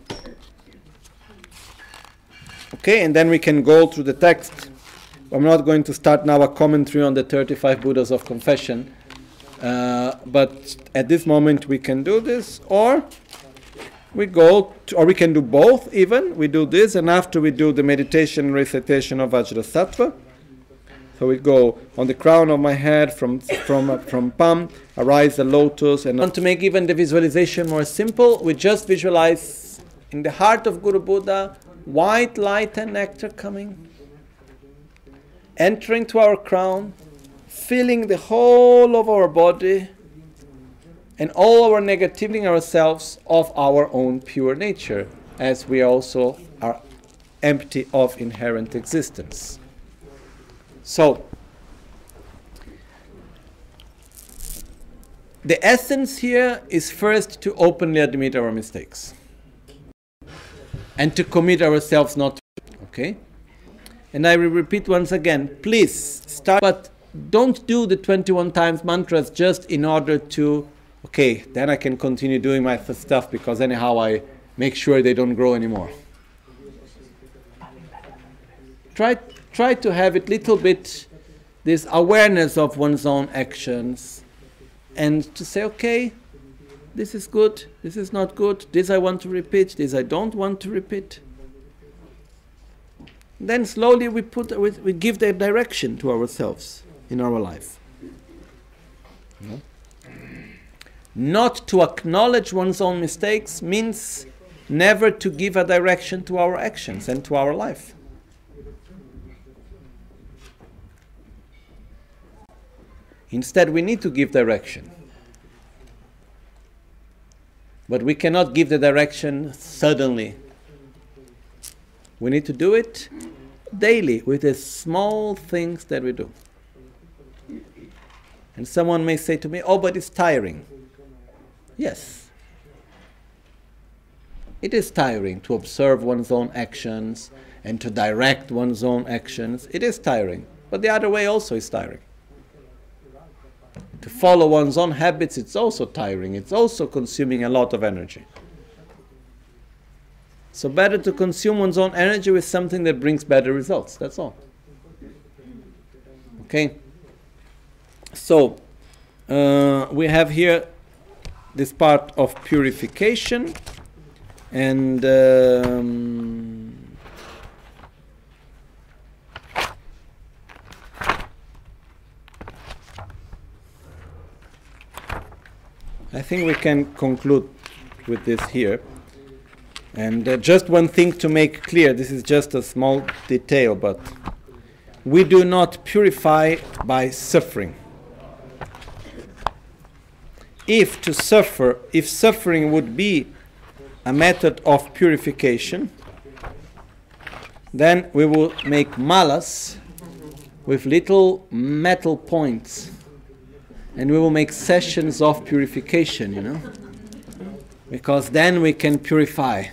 okay, and then we can go through the text. I'm not going to start now a commentary on the 35 Buddhas of confession, uh, but at this moment we can do this, or we go, to, or we can do both even. We do this, and after we do the meditation recitation of Vajrasattva, so we go on the crown of my head from from from palm, arise the lotus, and want to make even the visualization more simple. We just visualize in the heart of Guru Buddha white light and nectar coming, entering to our crown, filling the whole of our body, and all our negativity ourselves of our own pure nature, as we also are empty of inherent existence. So, the essence here is first to openly admit our mistakes and to commit ourselves not to, okay? And I will repeat once again please start, but don't do the 21 times mantras just in order to, okay, then I can continue doing my stuff because anyhow I make sure they don't grow anymore. Try try to have it little bit this awareness of one's own actions and to say okay this is good this is not good this i want to repeat this i don't want to repeat then slowly we put we, we give the direction to ourselves in our life not to acknowledge one's own mistakes means never to give a direction to our actions and to our life Instead, we need to give direction. But we cannot give the direction suddenly. We need to do it daily with the small things that we do. And someone may say to me, Oh, but it's tiring. Yes. It is tiring to observe one's own actions and to direct one's own actions. It is tiring. But the other way also is tiring to follow one's own habits, it's also tiring. It's also consuming a lot of energy. So, better to consume one's own energy with something that brings better results. That's all. Okay? So, uh, we have here this part of purification and um, I think we can conclude with this here. And uh, just one thing to make clear this is just a small detail, but we do not purify by suffering. If to suffer, if suffering would be a method of purification, then we will make malas with little metal points and we will make sessions of purification, you know, because then we can purify.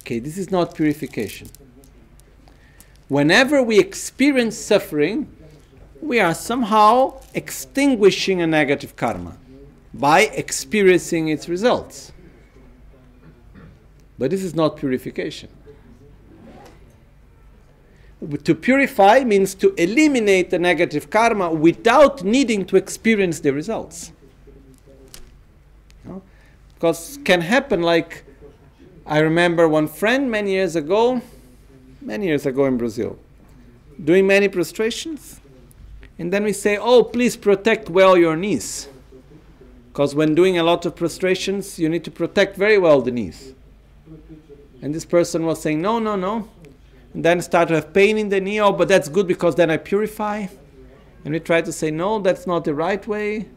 Okay, this is not purification. Whenever we experience suffering, we are somehow extinguishing a negative karma by experiencing its results. But this is not purification. To purify means to eliminate the negative karma without needing to experience the results. Know? Because can happen like I remember one friend many years ago, many years ago in Brazil, doing many prostrations, and then we say, "Oh, please protect well your knees," because when doing a lot of prostrations, you need to protect very well the knees. And this person was saying, "No, no, no and then start to have pain in the knee. Oh, but that's good because then I purify. And we try to say, no, that's not the right way.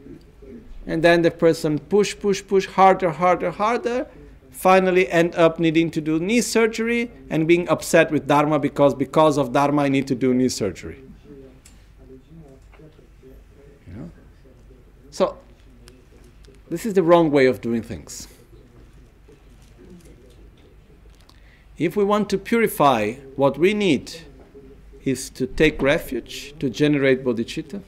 And then the person push, push, push harder, harder, harder. Finally, end up needing to do knee surgery and being upset with Dharma because because of Dharma I need to do knee surgery. You know? So, this is the wrong way of doing things. If we want to purify, what we need is to take refuge, to generate bodhicitta,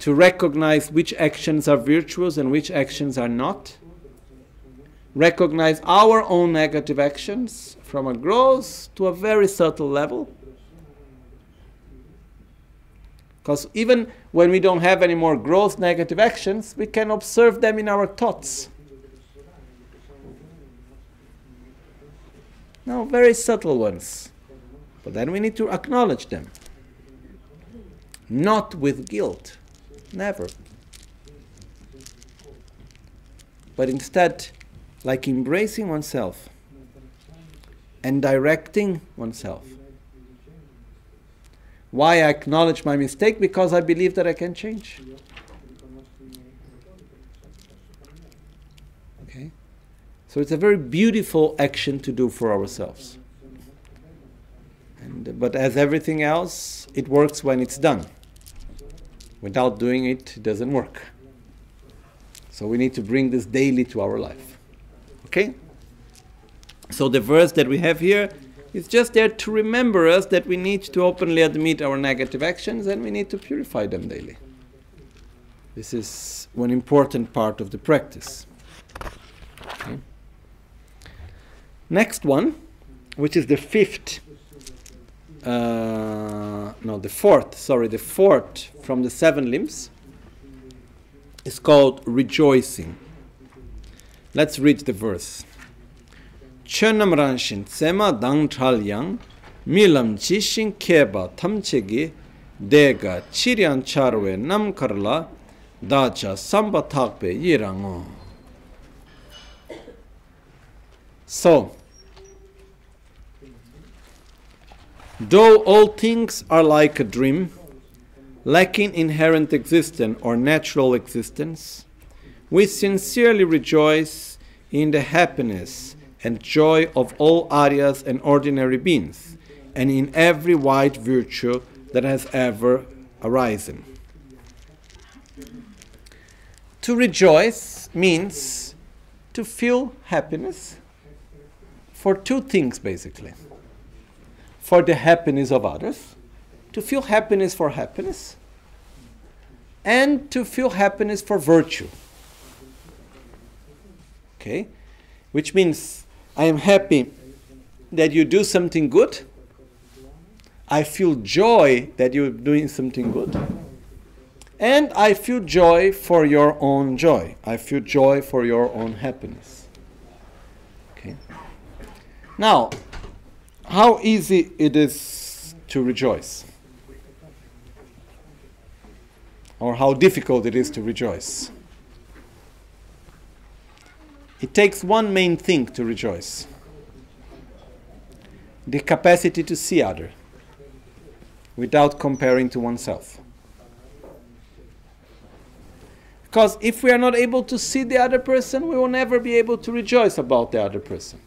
to recognize which actions are virtuous and which actions are not, recognize our own negative actions from a gross to a very subtle level. Because even when we don't have any more gross negative actions, we can observe them in our thoughts. No, very subtle ones. But then we need to acknowledge them. Not with guilt. Never. But instead, like embracing oneself and directing oneself. Why I acknowledge my mistake? Because I believe that I can change. Okay? So it's a very beautiful action to do for ourselves. And, but as everything else, it works when it's done. Without doing it, it doesn't work. So we need to bring this daily to our life. Okay? So the verse that we have here is just there to remember us that we need to openly admit our negative actions and we need to purify them daily. This is one important part of the practice. Okay? Next one, which is the fifth, uh, no, the fourth, sorry, the fourth from the seven limbs, is called rejoicing. Let's read the verse. Ranshin tsema dang chal yang, milam chishin keba tamchegi, dega chiryan charwe nam karla, dacha samba thakpe yirango. So, Though all things are like a dream, lacking inherent existence or natural existence, we sincerely rejoice in the happiness and joy of all Aryas and ordinary beings, and in every white virtue that has ever arisen. To rejoice means to feel happiness for two things basically for the happiness of others, to feel happiness for happiness, and to feel happiness for virtue. Okay? Which means I am happy that you do something good. I feel joy that you're doing something good. And I feel joy for your own joy. I feel joy for your own happiness. Okay? Now, how easy it is to rejoice. or how difficult it is to rejoice. It takes one main thing to rejoice the capacity to see other without comparing to oneself. Because if we are not able to see the other person, we will never be able to rejoice about the other person.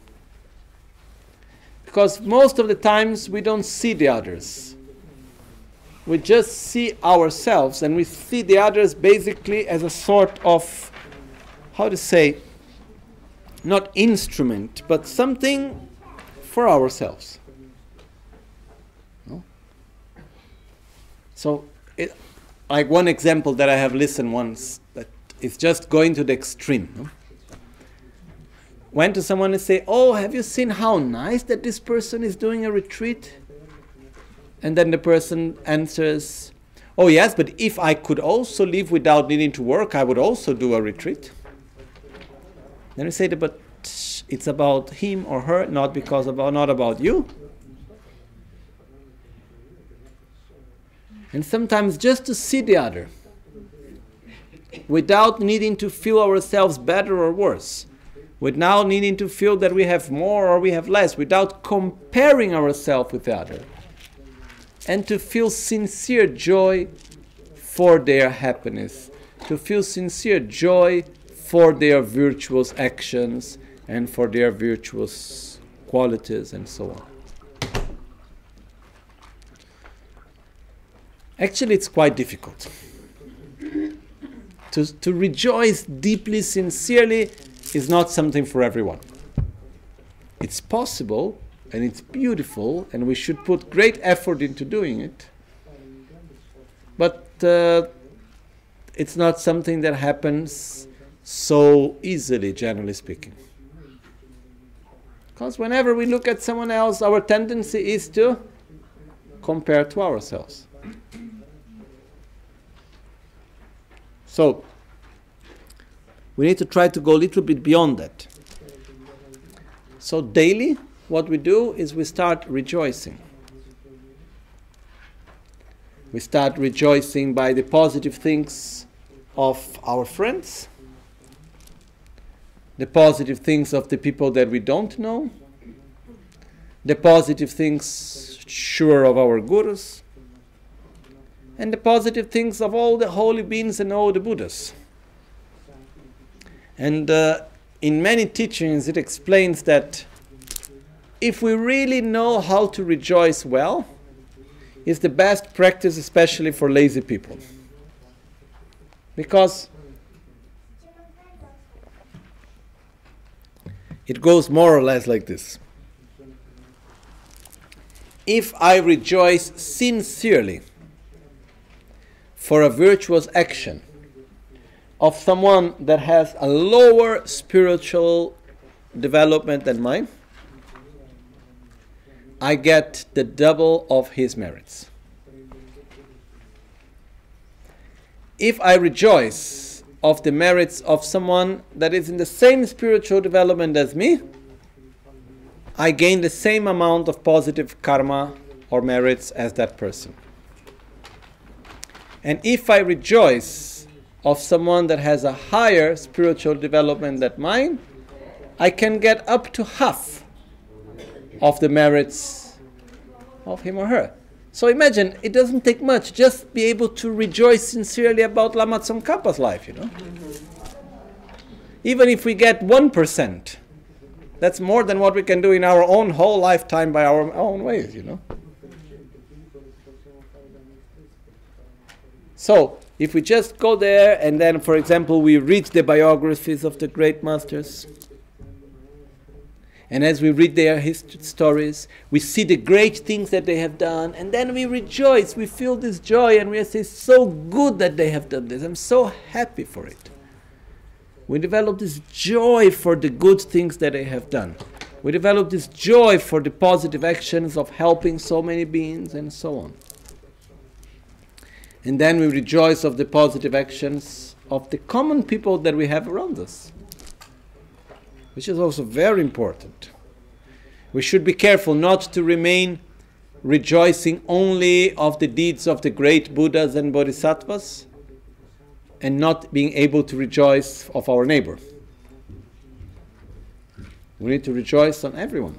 Because most of the times we don't see the others. We just see ourselves and we see the others basically as a sort of, how to say, not instrument, but something for ourselves. No? So, it, like one example that I have listened once that is just going to the extreme. No? Went to someone and say, "Oh, have you seen how nice that this person is doing a retreat?" And then the person answers, "Oh yes, but if I could also live without needing to work, I would also do a retreat." Then we say, "But it's about him or her, not because about not about you." And sometimes just to see the other without needing to feel ourselves better or worse, without needing to feel that we have more or we have less, without comparing ourselves with the other, and to feel sincere joy for their happiness, to feel sincere joy for their virtuous actions and for their virtuous qualities and so on. Actually, it's quite difficult. To, to rejoice deeply, sincerely, is not something for everyone. It's possible and it's beautiful, and we should put great effort into doing it. But uh, it's not something that happens so easily, generally speaking. Because whenever we look at someone else, our tendency is to compare to ourselves. So, we need to try to go a little bit beyond that. So, daily, what we do is we start rejoicing. We start rejoicing by the positive things of our friends, the positive things of the people that we don't know, the positive things, sure, of our gurus, and the positive things of all the holy beings and all the Buddhas. And uh, in many teachings, it explains that if we really know how to rejoice well, it's the best practice, especially for lazy people. Because it goes more or less like this. If I rejoice sincerely, for a virtuous action of someone that has a lower spiritual development than mine, I get the double of his merits. If I rejoice of the merits of someone that is in the same spiritual development as me, I gain the same amount of positive karma or merits as that person. And if I rejoice of someone that has a higher spiritual development than mine, I can get up to half of the merits of him or her. So imagine, it doesn't take much, just be able to rejoice sincerely about Lama Tsongkhapa's life, you know. Even if we get 1%, that's more than what we can do in our own whole lifetime by our own ways, you know. So, if we just go there and then, for example, we read the biographies of the great masters, and as we read their history stories, we see the great things that they have done, and then we rejoice. We feel this joy, and we say, "So good that they have done this. I'm so happy for it." We develop this joy for the good things that they have done. We develop this joy for the positive actions of helping so many beings, and so on. And then we rejoice of the positive actions of the common people that we have around us, which is also very important. We should be careful not to remain rejoicing only of the deeds of the great Buddhas and Bodhisattvas, and not being able to rejoice of our neighbor. We need to rejoice on everyone.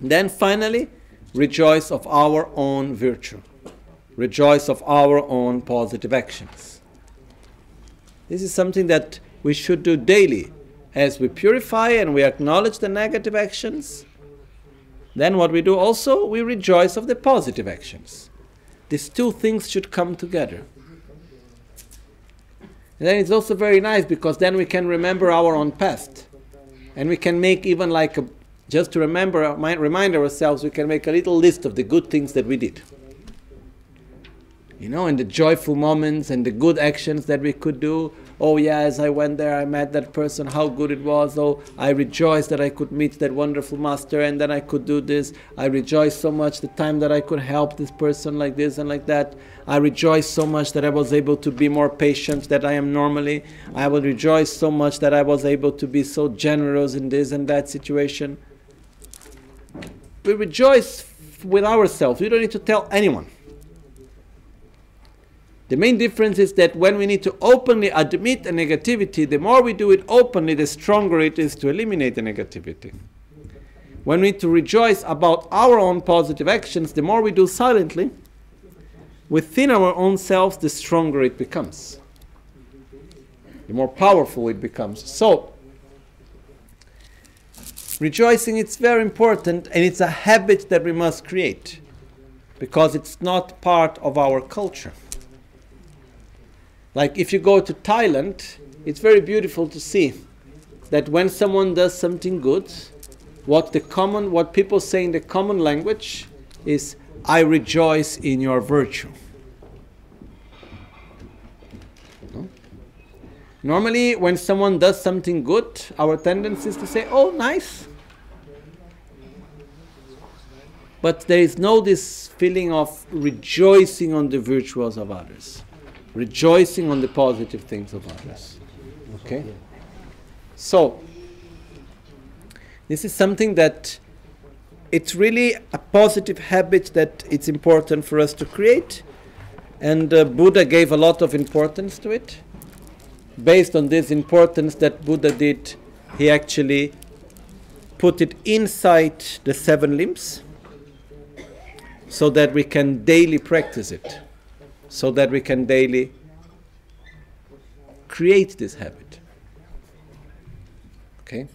Then finally, rejoice of our own virtue. Rejoice of our own positive actions. This is something that we should do daily. As we purify and we acknowledge the negative actions, then what we do also, we rejoice of the positive actions. These two things should come together. And then it's also very nice because then we can remember our own past. And we can make even like a, just to remember, remind ourselves, we can make a little list of the good things that we did. You know, and the joyful moments and the good actions that we could do, oh yeah, as I went there, I met that person, how good it was. Oh, I rejoiced that I could meet that wonderful master and then I could do this. I rejoiced so much the time that I could help this person like this and like that. I rejoiced so much that I was able to be more patient than I am normally. I will rejoice so much that I was able to be so generous in this and that situation. We rejoice with ourselves. We don't need to tell anyone. The main difference is that when we need to openly admit a negativity, the more we do it openly, the stronger it is to eliminate the negativity. When we need to rejoice about our own positive actions, the more we do silently, within our own selves, the stronger it becomes. The more powerful it becomes. So, rejoicing is very important and it's a habit that we must create because it's not part of our culture. Like if you go to Thailand, it's very beautiful to see that when someone does something good, what the common what people say in the common language is I rejoice in your virtue. No? Normally when someone does something good, our tendency is to say, "Oh, nice." But there is no this feeling of rejoicing on the virtues of others rejoicing on the positive things of others. Okay? So, this is something that it's really a positive habit that it's important for us to create. And uh, Buddha gave a lot of importance to it. Based on this importance that Buddha did, he actually put it inside the seven limbs so that we can daily practice it so that we can daily create this habit. Okay?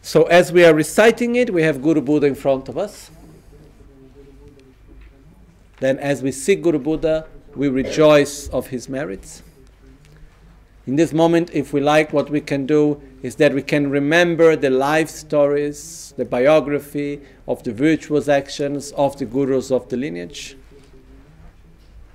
So, as we are reciting it, we have Guru Buddha in front of us. Then, as we see Guru Buddha, we rejoice of his merits. In this moment, if we like, what we can do is that we can remember the life stories, the biography of the virtuous actions of the gurus of the lineage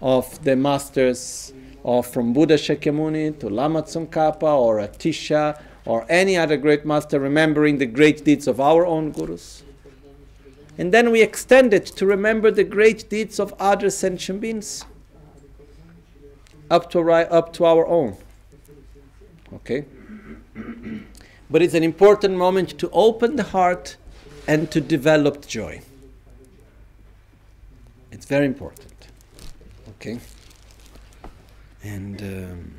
of the masters of from Buddha Shakyamuni to Lama Tsongkhapa or Atisha or any other great master, remembering the great deeds of our own gurus. And then we extend it to remember the great deeds of other sentient beings up to, up to our own. Okay? But it's an important moment to open the heart and to develop joy. It's very important. Okay? And um,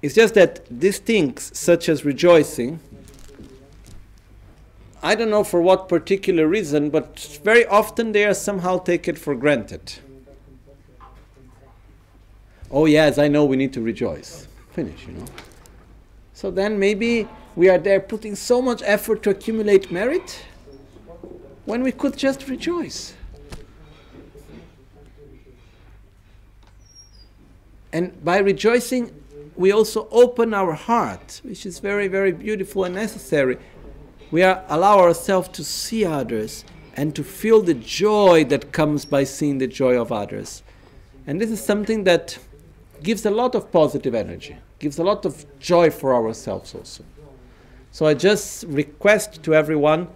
it's just that these things, such as rejoicing, I don't know for what particular reason, but very often they are somehow taken for granted. Oh, yes, I know we need to rejoice. Finish, you know. So then maybe we are there putting so much effort to accumulate merit when we could just rejoice. And by rejoicing, we also open our heart, which is very, very beautiful and necessary. We are, allow ourselves to see others and to feel the joy that comes by seeing the joy of others. And this is something that gives a lot of positive energy, gives a lot of joy for ourselves also. So I just request to everyone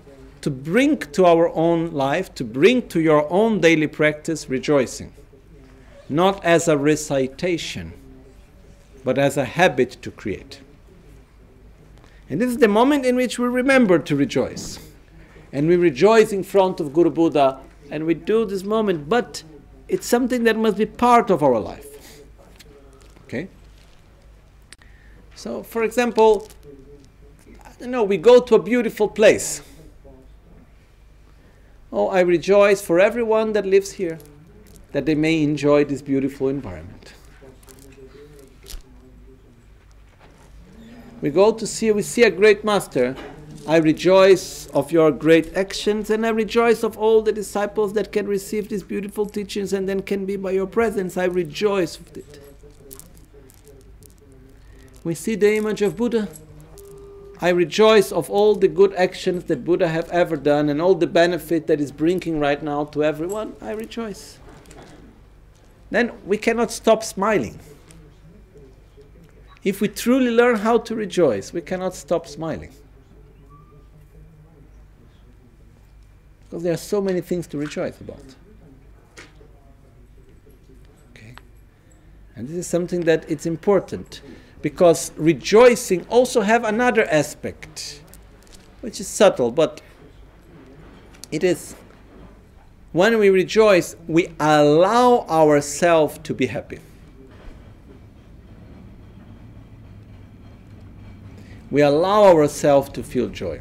to bring to our own life, to bring to your own daily practice rejoicing not as a recitation, but as a habit to create. And this is the moment in which we remember to rejoice. And we rejoice in front of Guru Buddha, and we do this moment, but it's something that must be part of our life. Okay? So, for example, I don't know, we go to a beautiful place. Oh, I rejoice for everyone that lives here that they may enjoy this beautiful environment. We go to see, we see a great master. I rejoice of your great actions, and I rejoice of all the disciples that can receive these beautiful teachings and then can be by your presence. I rejoice of it. We see the image of Buddha. I rejoice of all the good actions that Buddha have ever done and all the benefit that is bringing right now to everyone. I rejoice. Then we cannot stop smiling. If we truly learn how to rejoice, we cannot stop smiling. Because there are so many things to rejoice about. Okay? And this is something that it's important because rejoicing also have another aspect which is subtle but it is when we rejoice we allow ourselves to be happy. We allow ourselves to feel joy.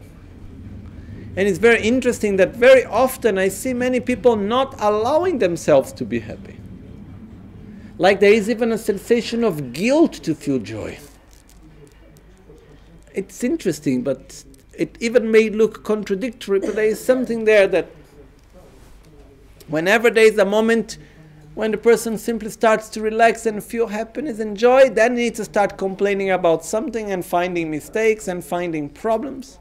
And it's very interesting that very often i see many people not allowing themselves to be happy. Like there is even a sensation of guilt to feel joy. It's interesting, but it even may look contradictory, but there is something there that whenever there is a moment when the person simply starts to relax and feel happiness and joy, then he needs to start complaining about something and finding mistakes and finding problems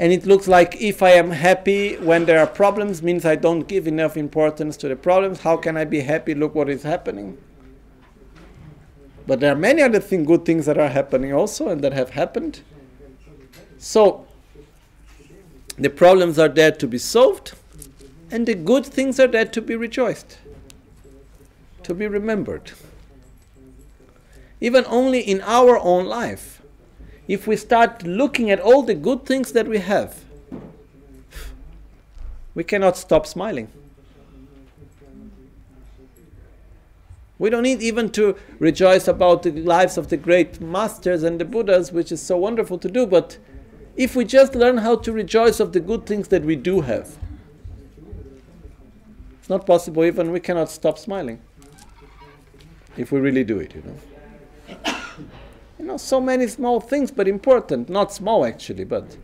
and it looks like if I am happy when there are problems means I don't give enough importance to the problems. How can I be happy? Look what is happening. But there are many other thing, good things that are happening also and that have happened. So the problems are there to be solved, and the good things are there to be rejoiced, to be remembered. Even only in our own life if we start looking at all the good things that we have, we cannot stop smiling. We don't need even to rejoice about the lives of the great masters and the Buddhas, which is so wonderful to do, but if we just learn how to rejoice of the good things that we do have, it's not possible, even we cannot stop smiling if we really do it, you know *coughs* you know, so many small things, but important. Not small, actually, but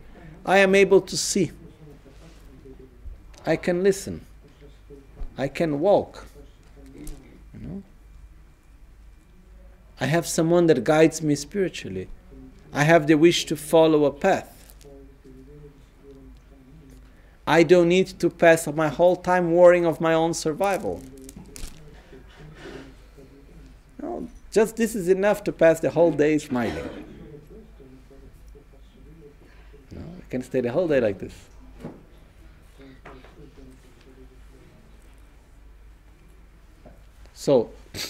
I am able to see. I can listen. I can walk. You know? I have someone that guides me spiritually. I have the wish to follow a path. I don't need to pass my whole time worrying of my own survival. No, just this is enough to pass the whole day smiling. No, I can stay the whole day like this. So, *laughs*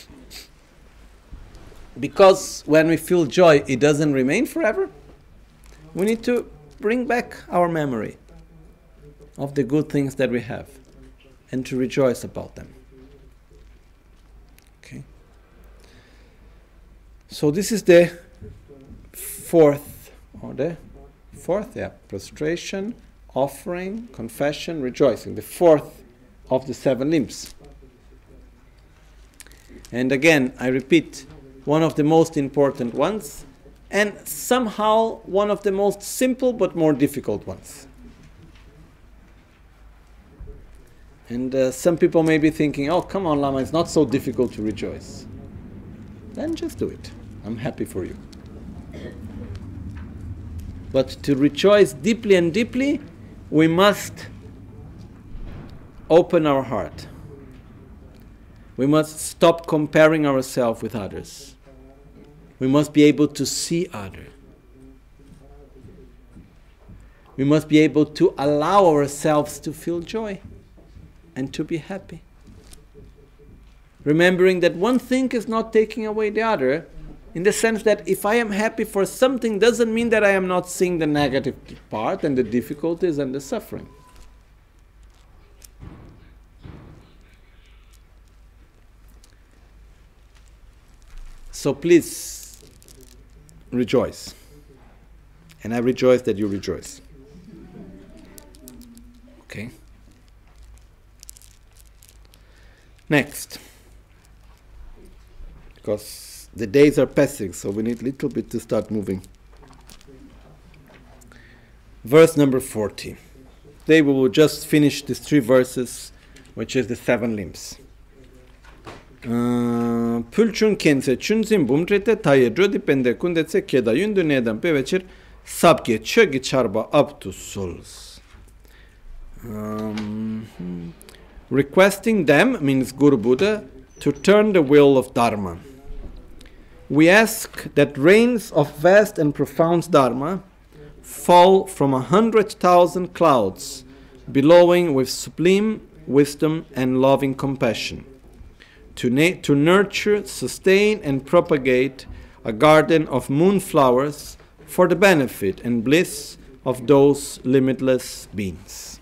because when we feel joy, it doesn't remain forever, we need to bring back our memory of the good things that we have and to rejoice about them. Okay. So this is the fourth, or the fourth, yeah, prostration, offering, confession, rejoicing, the fourth of the seven limbs. And again, I repeat, one of the most important ones, and somehow one of the most simple but more difficult ones. And uh, some people may be thinking, oh, come on, Lama, it's not so difficult to rejoice. Then just do it. I'm happy for you. But to rejoice deeply and deeply, we must open our heart. We must stop comparing ourselves with others. We must be able to see others. We must be able to allow ourselves to feel joy and to be happy. Remembering that one thing is not taking away the other, in the sense that if I am happy for something, doesn't mean that I am not seeing the negative part and the difficulties and the suffering. So please rejoice. And I rejoice that you rejoice. Okay. Next. Because the days are passing, so we need a little bit to start moving. Verse number 40. Today we will just finish these three verses, which is the seven limbs. Uh, pulchun kense chunzin bumtrete taye drodi pende kundetse keda yundu nedan pevechir sabke chögi charba up to souls. Um, requesting them means Guru Buddha to turn the wheel of Dharma. We ask that rains of vast and profound Dharma fall from a hundred thousand clouds, billowing with sublime wisdom and loving compassion, to, na- to nurture, sustain, and propagate a garden of moonflowers for the benefit and bliss of those limitless beings.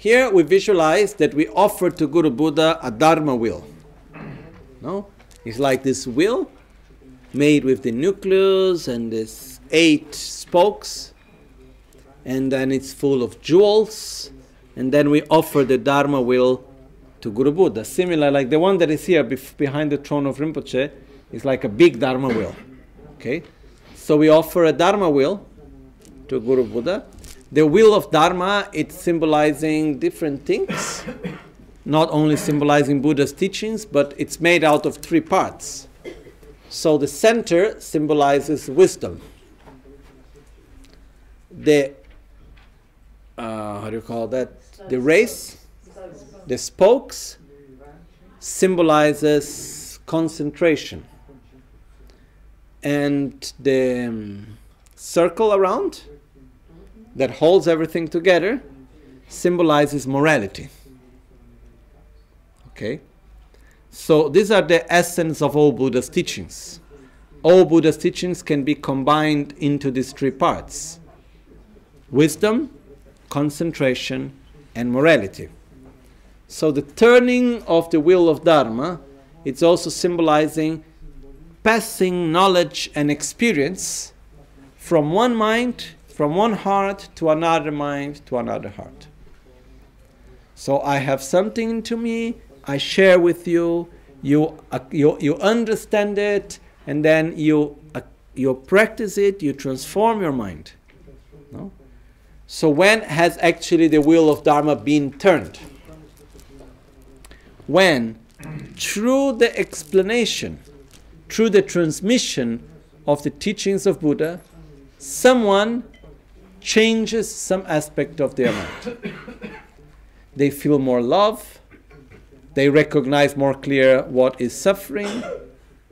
Here we visualize that we offer to Guru Buddha a Dharma wheel. No? It's like this wheel made with the nucleus and this eight spokes, and then it's full of jewels, and then we offer the Dharma wheel to Guru Buddha. Similar, like the one that is here bef- behind the throne of Rinpoche, is like a big Dharma wheel. Okay? So we offer a Dharma wheel to Guru Buddha. The wheel of Dharma, it's symbolizing different things, not only symbolizing Buddha's teachings, but it's made out of three parts. So the center symbolizes wisdom. The uh, how do you call that? The race, the spokes symbolizes concentration, and the um, circle around that holds everything together symbolizes morality. Okay? So these are the essence of all Buddha's teachings. All Buddha's teachings can be combined into these three parts wisdom, concentration, and morality. So the turning of the wheel of Dharma, it's also symbolizing passing knowledge and experience from one mind from one heart to another mind to another heart. So I have something into me, I share with you, you, uh, you, you understand it, and then you, uh, you practice it, you transform your mind. No? So when has actually the wheel of Dharma been turned? When, through the explanation, through the transmission of the teachings of Buddha, someone changes some aspect of their mind. they feel more love, they recognize more clear what is suffering.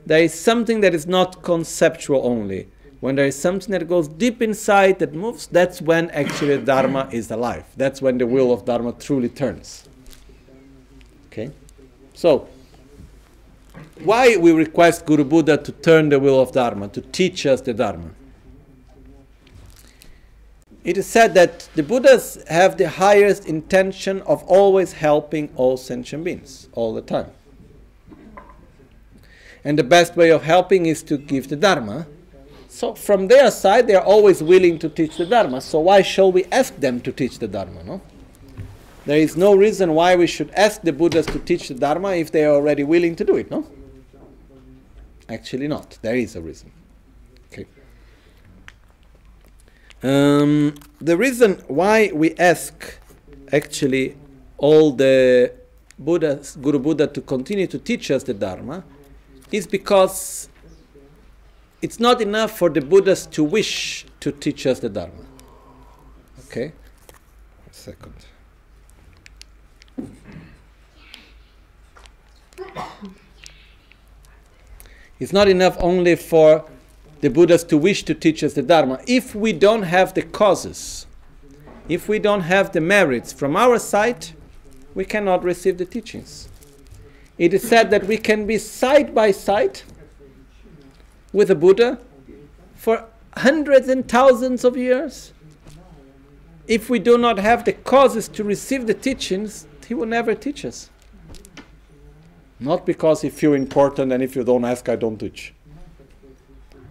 There is something that is not conceptual only. When there is something that goes deep inside that moves, that's when actually Dharma is alive. That's when the wheel of Dharma truly turns. Okay? So, why we request Guru Buddha to turn the wheel of Dharma, to teach us the Dharma? It is said that the Buddhas have the highest intention of always helping all sentient beings, all the time. And the best way of helping is to give the Dharma. So, from their side, they are always willing to teach the Dharma. So, why shall we ask them to teach the Dharma? No? There is no reason why we should ask the Buddhas to teach the Dharma if they are already willing to do it, no? Actually, not. There is a reason. Okay. Um, the reason why we ask actually all the Buddhas, Guru Buddha to continue to teach us the Dharma is because it's not enough for the Buddhas to wish to teach us the Dharma. Okay? Second. It's not enough only for the Buddhas to wish to teach us the Dharma. If we don't have the causes, if we don't have the merits from our side, we cannot receive the teachings. It is said that we can be side by side with a Buddha for hundreds and thousands of years. If we do not have the causes to receive the teachings, he will never teach us. Not because he feel important and if you don't ask, I don't teach.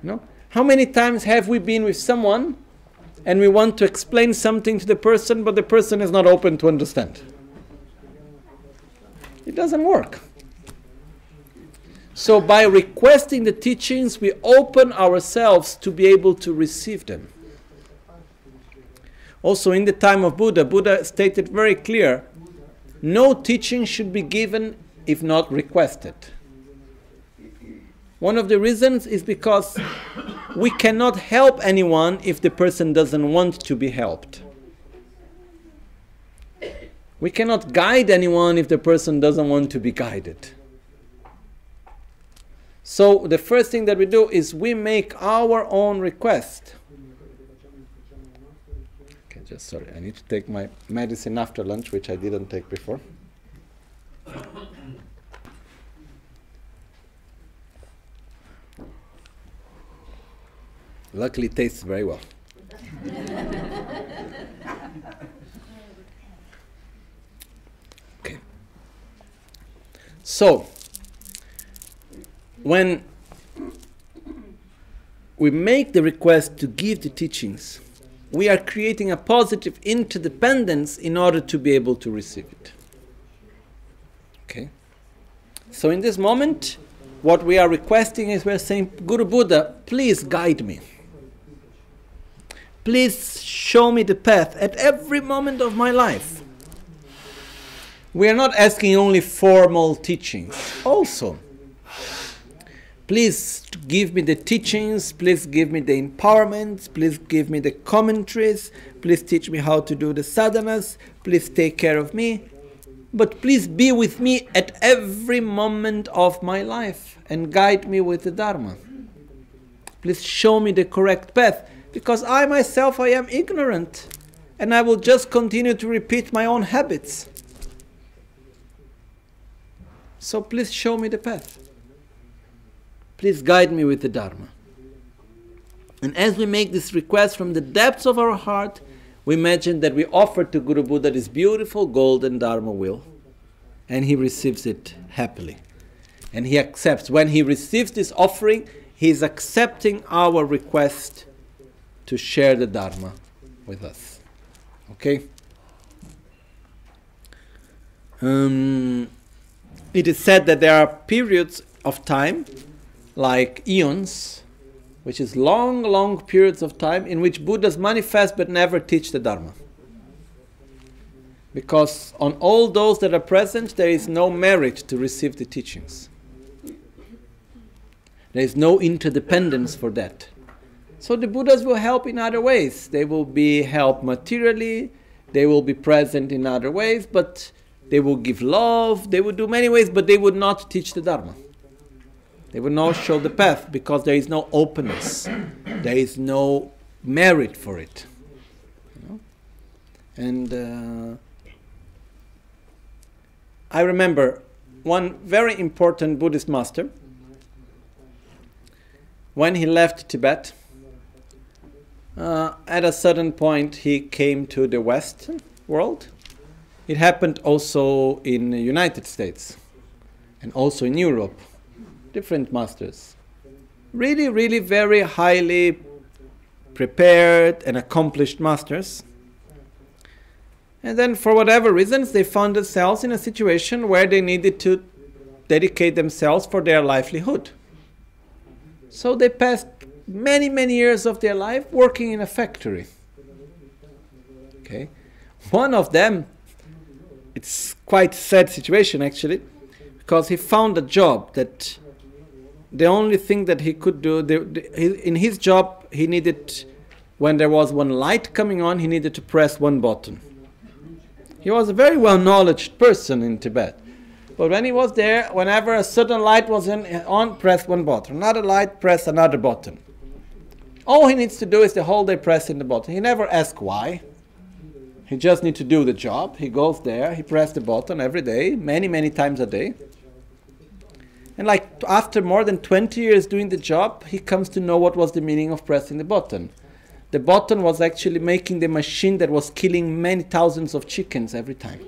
No? How many times have we been with someone and we want to explain something to the person, but the person is not open to understand? It doesn't work. So, by requesting the teachings, we open ourselves to be able to receive them. Also, in the time of Buddha, Buddha stated very clear no teaching should be given if not requested. One of the reasons is because we cannot help anyone if the person doesn't want to be helped. We cannot guide anyone if the person doesn't want to be guided. So, the first thing that we do is we make our own request. Okay, just sorry, I need to take my medicine after lunch, which I didn't take before. Luckily, it tastes very well. okay. So, when we make the request to give the teachings, we are creating a positive interdependence in order to be able to receive it. Okay? So, in this moment, what we are requesting is we're saying, Guru Buddha, please guide me. Please show me the path at every moment of my life. We are not asking only formal teachings. Also, please give me the teachings, please give me the empowerment, please give me the commentaries, please teach me how to do the sadhanas, please take care of me. But please be with me at every moment of my life and guide me with the Dharma. Please show me the correct path because I myself I am ignorant and I will just continue to repeat my own habits. So please show me the path. Please guide me with the Dharma. And as we make this request from the depths of our heart, we imagine that we offer to Guru Buddha this beautiful golden Dharma wheel, and he receives it happily. And he accepts. When he receives this offering, he is accepting our request to share the Dharma with us. Okay? Um, it is said that there are periods of time, like eons, which is long, long periods of time in which Buddhas manifest but never teach the Dharma. Because on all those that are present, there is no merit to receive the teachings. There is no interdependence for that. So the Buddhas will help in other ways. They will be helped materially, they will be present in other ways, but they will give love, they will do many ways, but they would not teach the Dharma. They will not show the path because there is no openness, there is no merit for it. And uh, I remember one very important Buddhist master when he left Tibet uh, at a certain point he came to the Western world. It happened also in the United States and also in Europe. Different masters. Really, really very highly prepared and accomplished masters. And then, for whatever reasons, they found themselves in a situation where they needed to dedicate themselves for their livelihood. So they passed many, many years of their life working in a factory. Okay? One of them, it's quite sad situation actually, because he found a job that the only thing that he could do, the, the, in his job, he needed, when there was one light coming on, he needed to press one button. He was a very well knowledge person in Tibet. But when he was there, whenever a certain light was in, on, press one button. Another light, press another button. All he needs to do is the whole day press in the button. He never asks why. He just needs to do the job. He goes there, he presses the button every day, many, many times a day. And like after more than 20 years doing the job, he comes to know what was the meaning of pressing the button. The button was actually making the machine that was killing many thousands of chickens every time.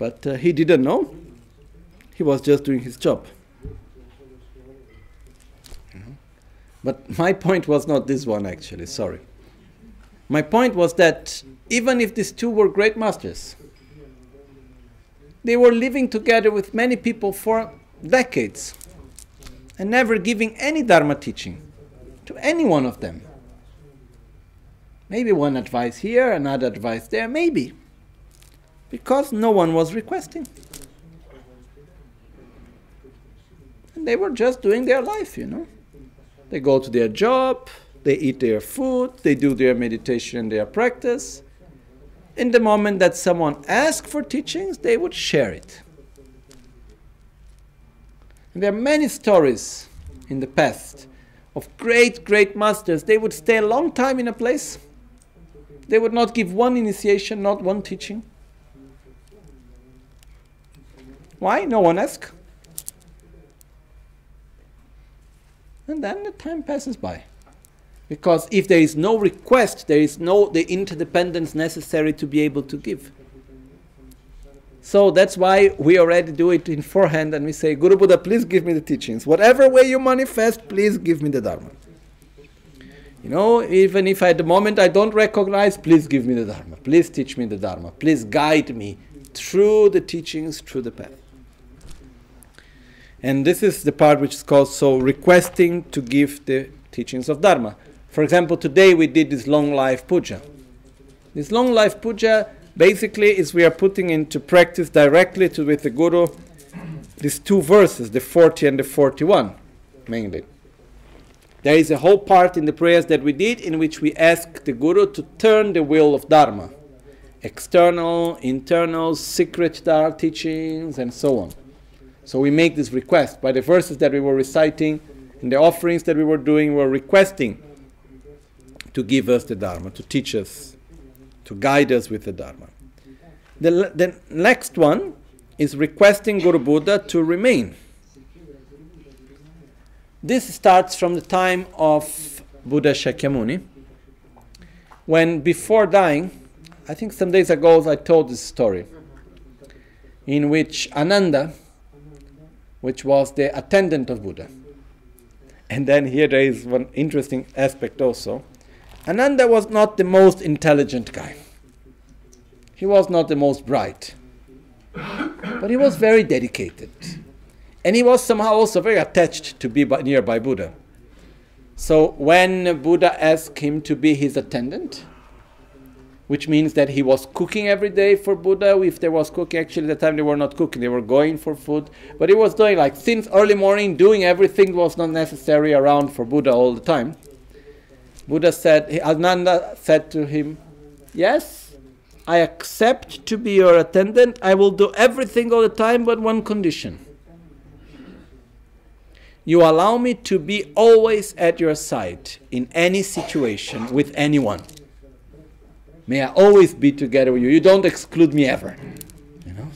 But uh, he didn't know. He was just doing his job. But my point was not this one, actually, sorry. My point was that even if these two were great masters, they were living together with many people for decades and never giving any Dharma teaching to any one of them. Maybe one advice here, another advice there, maybe. Because no one was requesting. And they were just doing their life, you know. They go to their job, they eat their food, they do their meditation their practice. In the moment that someone asked for teachings, they would share it. And there are many stories in the past of great, great masters. They would stay a long time in a place. They would not give one initiation, not one teaching. Why? No one asked. And then the time passes by. Because if there is no request, there is no the interdependence necessary to be able to give. So that's why we already do it in forehand and we say, Guru Buddha, please give me the teachings. Whatever way you manifest, please give me the Dharma. You know, even if at the moment I don't recognize, please give me the Dharma. Please teach me the Dharma. Please guide me through the teachings, through the path. And this is the part which is called so requesting to give the teachings of Dharma. For example, today we did this long life puja. This long life puja basically is we are putting into practice directly to, with the Guru these two verses, the 40 and the 41, mainly. There is a whole part in the prayers that we did in which we ask the Guru to turn the wheel of Dharma external, internal, secret Dharma teachings, and so on. So we make this request. By the verses that we were reciting, and the offerings that we were doing, we were requesting to give us the Dharma, to teach us, to guide us with the Dharma. The, the next one is requesting Guru Buddha to remain. This starts from the time of Buddha Shakyamuni, when before dying, I think some days ago I told this story, in which Ananda, which was the attendant of Buddha. And then here there is one interesting aspect also. Ananda was not the most intelligent guy. He was not the most bright. But he was very dedicated. And he was somehow also very attached to be by, nearby Buddha. So when Buddha asked him to be his attendant, which means that he was cooking every day for Buddha. If there was cooking, actually, at the time they were not cooking, they were going for food. But he was doing like since early morning, doing everything was not necessary around for Buddha all the time. Buddha said, Ananda said to him, Yes, I accept to be your attendant. I will do everything all the time, but one condition. You allow me to be always at your side in any situation with anyone. May I always be together with you. You don't exclude me ever. You know?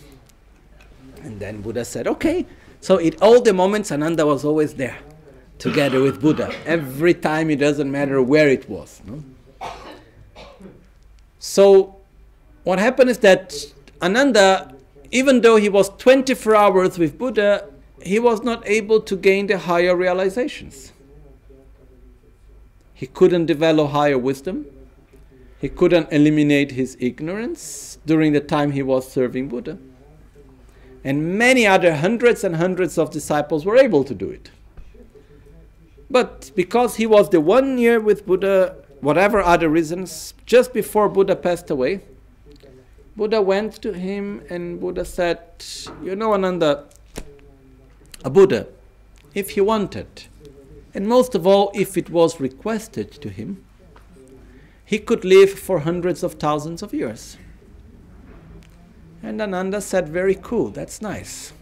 And then Buddha said, Okay. So in all the moments, Ananda was always there, together with Buddha. Every time, it doesn't matter where it was. No? So what happened is that Ananda, even though he was 24 hours with Buddha, he was not able to gain the higher realizations. He couldn't develop higher wisdom. He couldn't eliminate his ignorance during the time he was serving Buddha. And many other hundreds and hundreds of disciples were able to do it. But because he was the one year with Buddha, whatever other reasons, just before Buddha passed away, Buddha went to him and Buddha said, You know, Ananda, a Buddha, if he wanted, and most of all, if it was requested to him, he could live for hundreds of thousands of years. And Ananda said, Very cool, that's nice.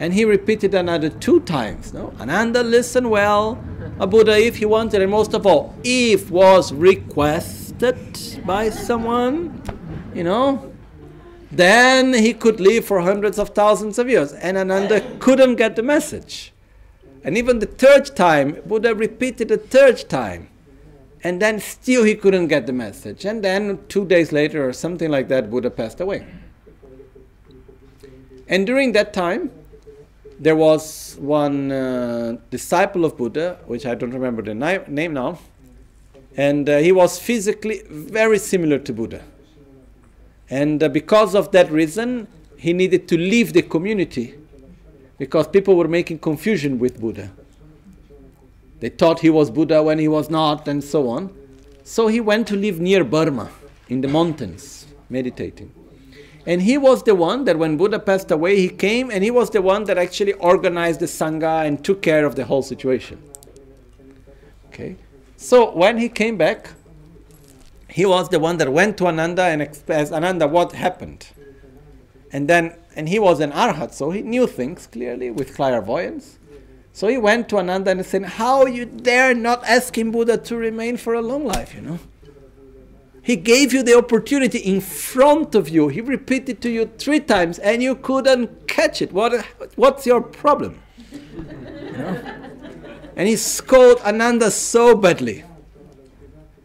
And he repeated another two times. No? Ananda, listen well. A Buddha, if he wanted, and most of all, if was requested by someone, you know, then he could live for hundreds of thousands of years. And Ananda couldn't get the message. And even the third time, Buddha repeated the third time. And then still he couldn't get the message. And then two days later or something like that, Buddha passed away. And during that time, there was one uh, disciple of Buddha, which I don't remember the ni- name now, and uh, he was physically very similar to Buddha. And uh, because of that reason, he needed to leave the community because people were making confusion with Buddha. They thought he was Buddha when he was not, and so on. So he went to live near Burma in the mountains, meditating. And he was the one that when Buddha passed away, he came and he was the one that actually organized the Sangha and took care of the whole situation. Okay? So when he came back, he was the one that went to Ananda and asked Ananda what happened. And then, and he was an arhat, so he knew things clearly with clairvoyance. So he went to Ananda and said, How you dare not ask him Buddha to remain for a long life, you know? He gave you the opportunity in front of you. He repeated to you three times and you couldn't catch it. What, what's your problem? You know? And he scolded Ananda so badly,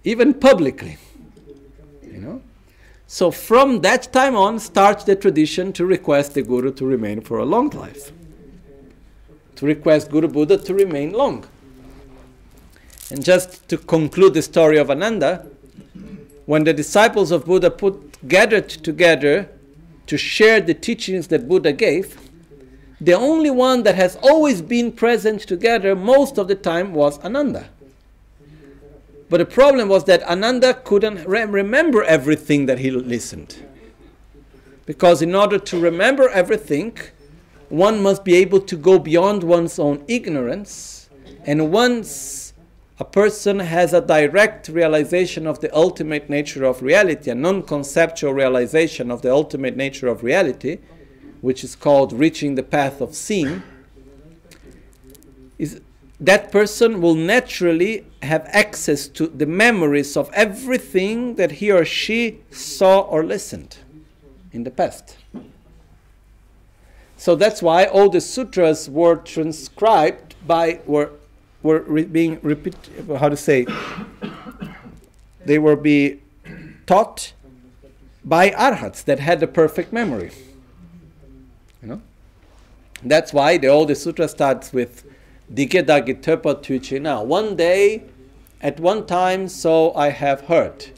even publicly. You know? So from that time on starts the tradition to request the Guru to remain for a long life. To request Guru Buddha to remain long. And just to conclude the story of Ananda, when the disciples of Buddha put gathered together to share the teachings that Buddha gave, the only one that has always been present together most of the time was Ananda. But the problem was that Ananda couldn't re- remember everything that he listened. Because in order to remember everything, one must be able to go beyond one's own ignorance. And once a person has a direct realization of the ultimate nature of reality, a non conceptual realization of the ultimate nature of reality, which is called reaching the path of seeing, is that person will naturally have access to the memories of everything that he or she saw or listened in the past. So that's why all the sutras were transcribed by were were re- being repeat how to say they were being taught by arhats that had a perfect memory you know that's why all the sutra starts with digedagi tepa tuchi now one day at one time so i have heard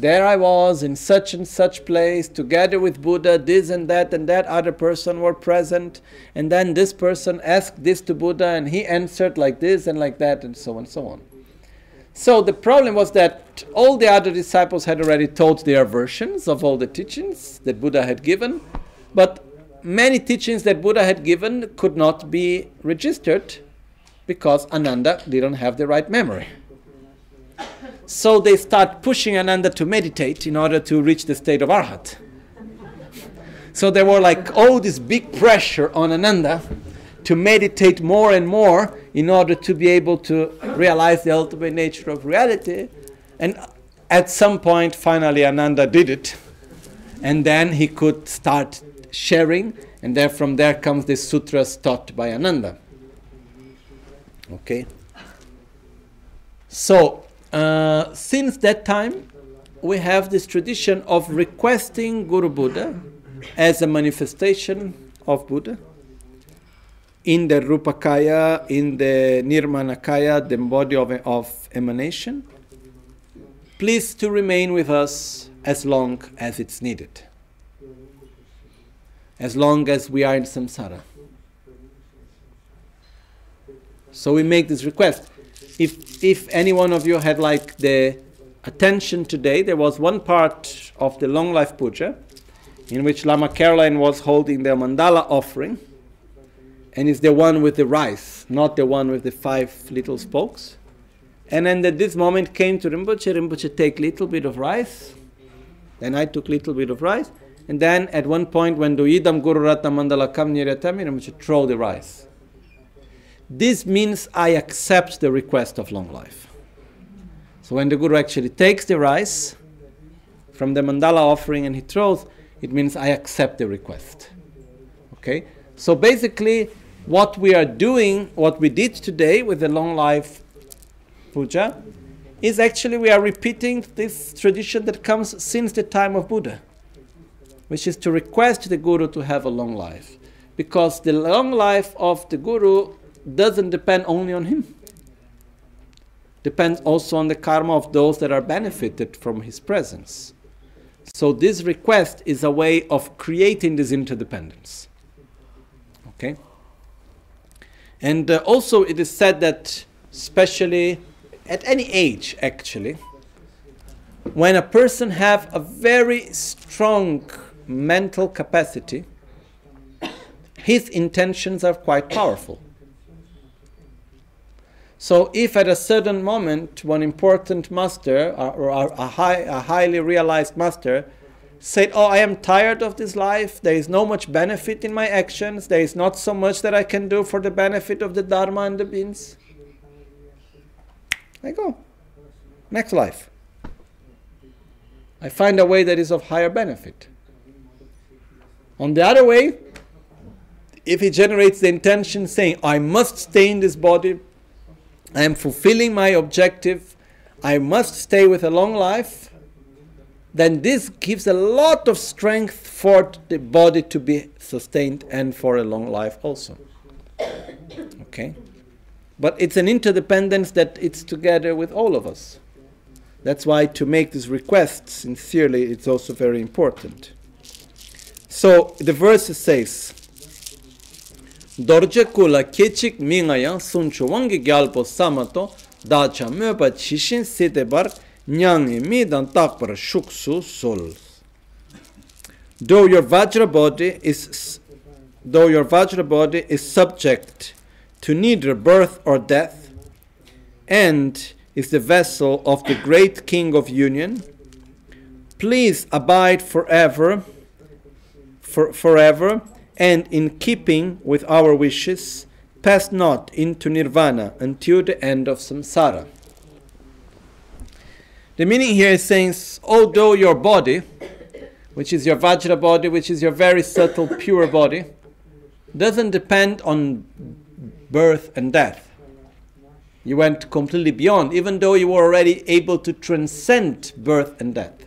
there I was in such and such place together with Buddha, this and that and that other person were present. And then this person asked this to Buddha and he answered like this and like that and so on and so on. So the problem was that all the other disciples had already told their versions of all the teachings that Buddha had given, but many teachings that Buddha had given could not be registered because Ananda didn't have the right memory. So they start pushing Ananda to meditate in order to reach the state of Arhat. So there were like all this big pressure on Ananda to meditate more and more in order to be able to realize the ultimate nature of reality. And at some point, finally, Ananda did it. And then he could start sharing, and then from there comes the sutras taught by Ananda. Okay? So, uh, since that time, we have this tradition of requesting Guru Buddha as a manifestation of Buddha in the Rupakaya, in the Nirmanakaya, the body of, of emanation. Please to remain with us as long as it's needed, as long as we are in samsara. So we make this request. If if any one of you had like the attention today, there was one part of the long life puja in which Lama Caroline was holding the mandala offering, and it's the one with the rice, not the one with the five little spokes. And then at this moment came to Rinpoche, Rinpoche take little bit of rice, then I took little bit of rice, and then at one point when the Idam Guru Ratna Mandalakam Niryatayami, Rinpoche throw the rice. This means I accept the request of long life. So when the Guru actually takes the rice from the mandala offering and he throws, it means I accept the request. Okay? So basically, what we are doing, what we did today with the long life puja, is actually we are repeating this tradition that comes since the time of Buddha, which is to request the Guru to have a long life. Because the long life of the Guru doesn't depend only on him. Depends also on the karma of those that are benefited from his presence. So this request is a way of creating this interdependence. Okay? And uh, also it is said that especially at any age actually when a person have a very strong mental capacity his intentions are quite powerful so if at a certain moment one important master uh, or, or a, high, a highly realized master said oh i am tired of this life there is no much benefit in my actions there is not so much that i can do for the benefit of the dharma and the beings I go. Next life. I find a way that is of higher benefit. On the other way, if he generates the intention saying, I must stay in this body, I am fulfilling my objective, I must stay with a long life, then this gives a lot of strength for the body to be sustained and for a long life also. Okay? But it's an interdependence that it's together with all of us. That's why to make this request sincerely, it's also very important. So the verse says, Dorje kula kechik mingaya sunchu wangi gyalpo samato dacha möba chishin setebar nyangi midan takpar shuksu sol. Though your Vajra body is though your Vajra body is subject to neither birth or death, and is the vessel of the great King of Union. Please abide forever, for, forever, and in keeping with our wishes, pass not into nirvana until the end of samsara. The meaning here is saying, although your body, which is your Vajra body, which is your very subtle, pure body, doesn't depend on birth and death. You went completely beyond, even though you were already able to transcend birth and death.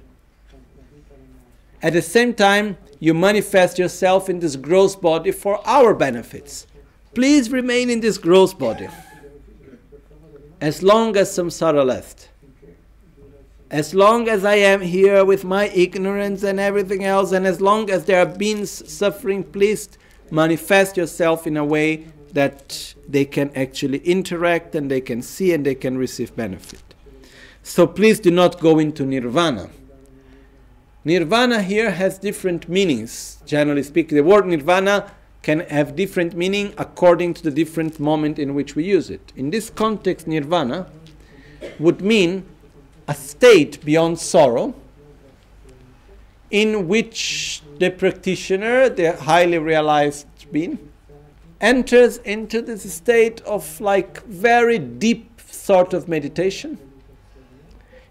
At the same time, you manifest yourself in this gross body for our benefits. Please remain in this gross body as long as samsara lasts. As long as I am here with my ignorance and everything else, and as long as there are beings suffering, please manifest yourself in a way that they can actually interact and they can see and they can receive benefit. So please do not go into nirvana. Nirvana here has different meanings. Generally speaking, the word nirvana can have different meaning according to the different moment in which we use it. In this context, nirvana would mean a state beyond sorrow in which the practitioner, the highly realized being, enters into this state of like very deep sort of meditation.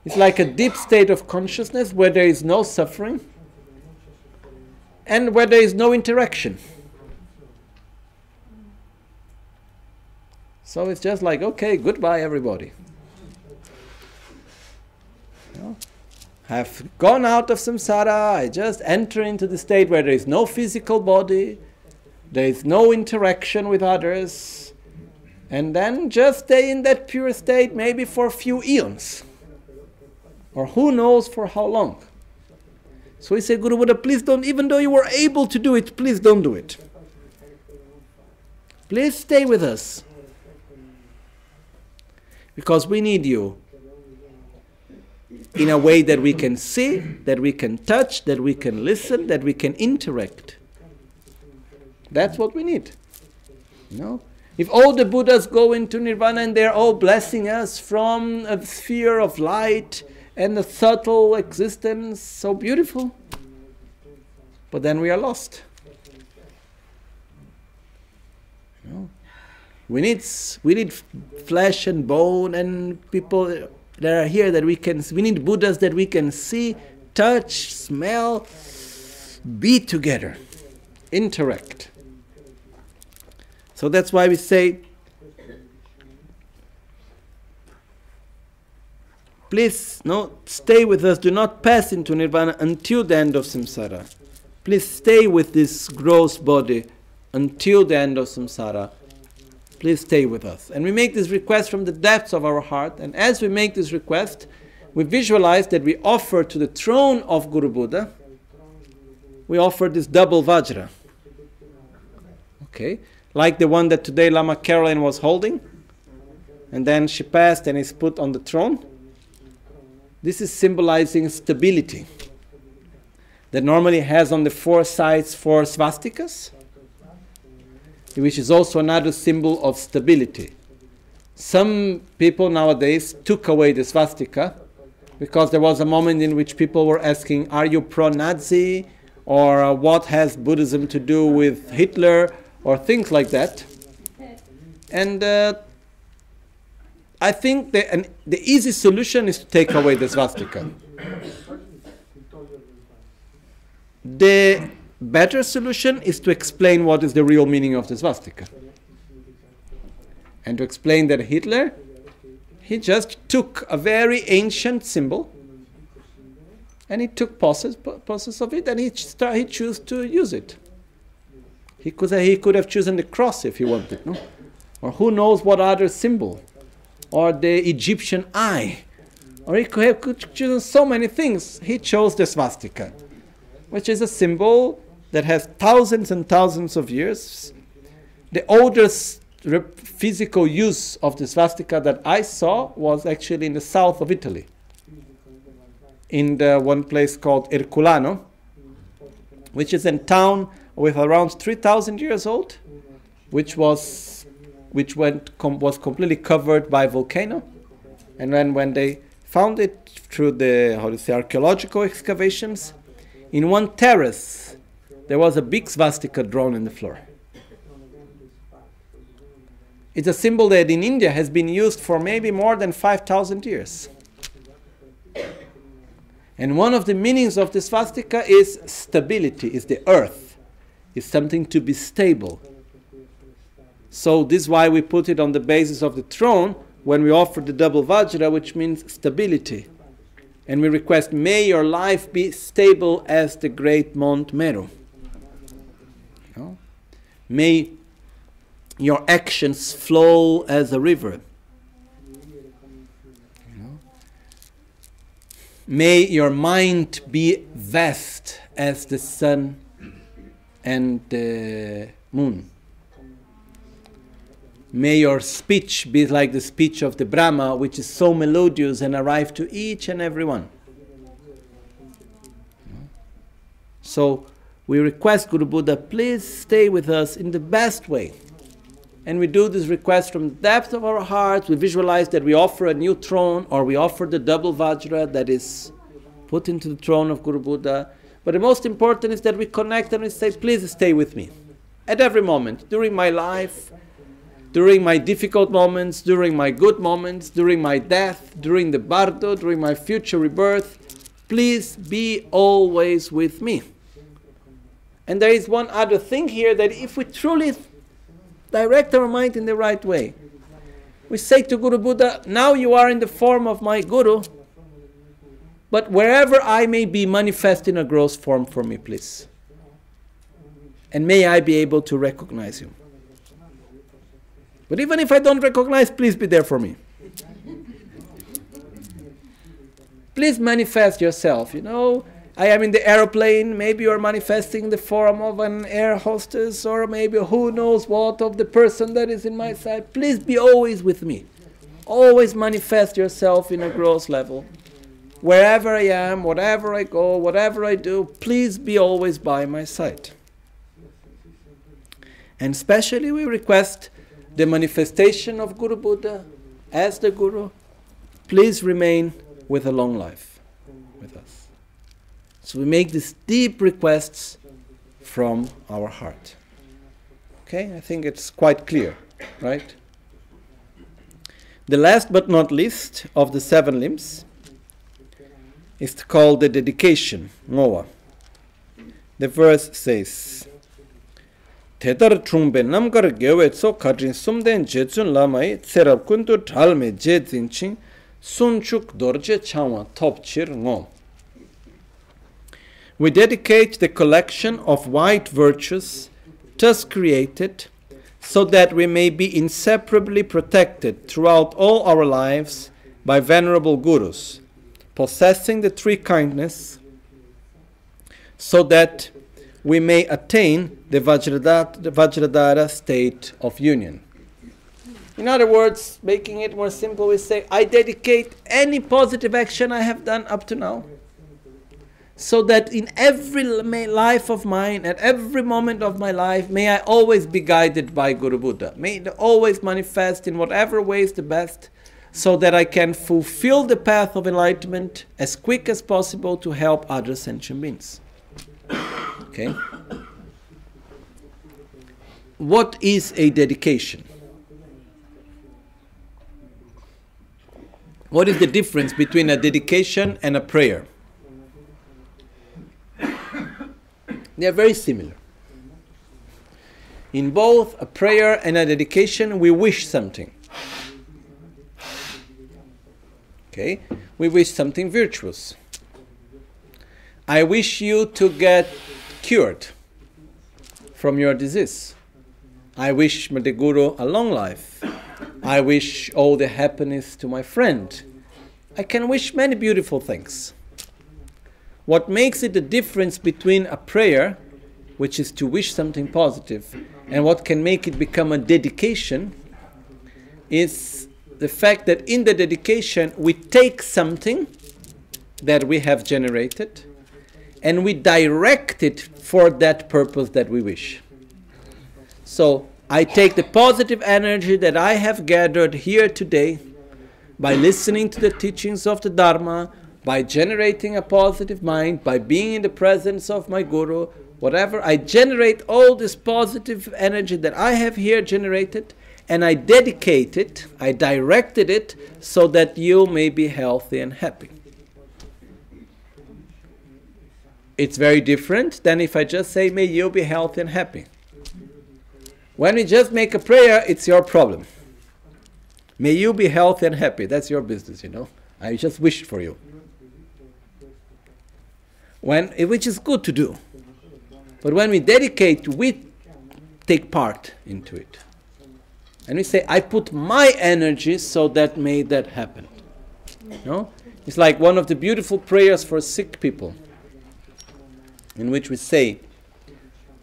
It's like a deep state of consciousness where there is no suffering and where there is no interaction. So it's just like, okay, goodbye, everybody. You know, have gone out of samsara, I just enter into the state where there is no physical body, there is no interaction with others, and then just stay in that pure state maybe for a few eons, or who knows for how long. So we say, Guru Buddha, please don't, even though you were able to do it, please don't do it. Please stay with us. Because we need you in a way that we can see, that we can touch, that we can listen, that we can interact. That's what we need. You know? If all the Buddhas go into nirvana and they're all blessing us from a sphere of light and a subtle existence, so beautiful. But then we are lost. You know? We need we need flesh and bone and people that are here that we can we need Buddhas that we can see, touch, smell, be together, interact. So that's why we say Please, no, stay with us. Do not pass into nirvana until the end of samsara. Please stay with this gross body until the end of samsara. Please stay with us. And we make this request from the depths of our heart. And as we make this request, we visualize that we offer to the throne of Guru Buddha, we offer this double Vajra. Okay? Like the one that today Lama Caroline was holding. And then she passed and is put on the throne. This is symbolizing stability. That normally has on the four sides four swastikas, which is also another symbol of stability. Some people nowadays took away the swastika because there was a moment in which people were asking, Are you pro Nazi? Or what has Buddhism to do with Hitler? Or things like that. And uh, I think the, an, the easy solution is to take away the swastika. The better solution is to explain what is the real meaning of the swastika. And to explain that Hitler, he just took a very ancient symbol and he took process, process of it and he, start, he chose to use it. He could, he could have chosen the cross if he wanted, no? Or who knows what other symbol? Or the Egyptian eye. Or he could have chosen so many things. He chose the swastika, which is a symbol that has thousands and thousands of years. The oldest physical use of the swastika that I saw was actually in the south of Italy, in the one place called Ercolano, which is a town with around 3,000 years old, which was which went com- was completely covered by volcano, and then when they found it through the how to say archaeological excavations, in one terrace there was a big swastika drawn in the floor. It's a symbol that in India has been used for maybe more than 5,000 years. And one of the meanings of the swastika is stability, is the earth, is something to be stable. So this is why we put it on the basis of the throne when we offer the double vajra, which means stability. And we request, may your life be stable as the great Mount Meru. Know? May your actions flow as a river. May your mind be vast as the sun and the moon. May your speech be like the speech of the Brahma, which is so melodious and arrive to each and every one. So we request Guru Buddha, please stay with us in the best way and we do this request from the depth of our hearts. We visualize that we offer a new throne or we offer the double Vajra that is put into the throne of Guru Buddha. But the most important is that we connect and we say, please stay with me at every moment, during my life, during my difficult moments, during my good moments, during my death, during the bardo, during my future rebirth. Please be always with me. And there is one other thing here that if we truly direct our mind in the right way. We say to Guru Buddha, now you are in the form of my Guru, but wherever I may be, manifest in a gross form for me, please. And may I be able to recognize you. But even if I don't recognize, please be there for me. please manifest yourself, you know. I am in the aeroplane, maybe you're manifesting the form of an air hostess, or maybe who knows what of the person that is in my side. Please be always with me. Always manifest yourself in a gross level. Wherever I am, whatever I go, whatever I do, please be always by my side. And especially we request the manifestation of Guru Buddha as the Guru. Please remain with a long life with us. So we make these deep requests from our heart. Okay, I think it's quite clear, right? The last but not least of the seven limbs is called the dedication, Ngoa. The verse says, Sunchuk dorje topchir. We dedicate the collection of white virtues thus created so that we may be inseparably protected throughout all our lives by venerable gurus, possessing the three kindness, so that we may attain the Vajradhara, state of union. In other words, making it more simple, we say, I dedicate any positive action I have done up to now so that in every life of mine, at every moment of my life, may I always be guided by Guru Buddha. May it always manifest in whatever way is the best, so that I can fulfill the path of enlightenment as quick as possible to help other sentient beings. Okay? What is a dedication? What is the difference between a dedication and a prayer? They are very similar. In both a prayer and a dedication, we wish something. Okay? We wish something virtuous. I wish you to get cured from your disease. I wish the Guru a long life. I wish all the happiness to my friend. I can wish many beautiful things. What makes it the difference between a prayer, which is to wish something positive, and what can make it become a dedication is the fact that in the dedication we take something that we have generated and we direct it for that purpose that we wish. So I take the positive energy that I have gathered here today by listening to the teachings of the Dharma, by generating a positive mind, by being in the presence of my Guru, whatever, I generate all this positive energy that I have here generated and I dedicate it, I directed it so that you may be healthy and happy. It's very different than if I just say, May you be healthy and happy. When we just make a prayer, it's your problem. May you be healthy and happy. That's your business, you know. I just wished for you when, which is good to do. But when we dedicate, we take part into it. And we say, I put my energy so that made that happen. No? It's like one of the beautiful prayers for sick people, in which we say,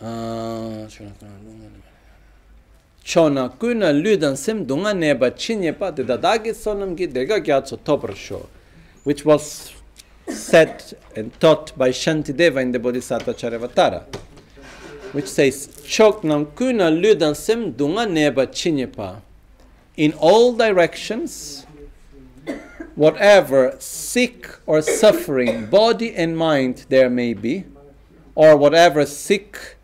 uh, chona kuna ludan sim dunga neba chinyepa de dadagi sonam gi dega gyatso tobrasho, which was said and taught by Shantideva in the Bodhisattva Charyavatara, which says, Chok nam kuna ludan sem dunga neba chinyepa. In all directions, whatever sick or suffering, body and mind there may be, or whatever sick,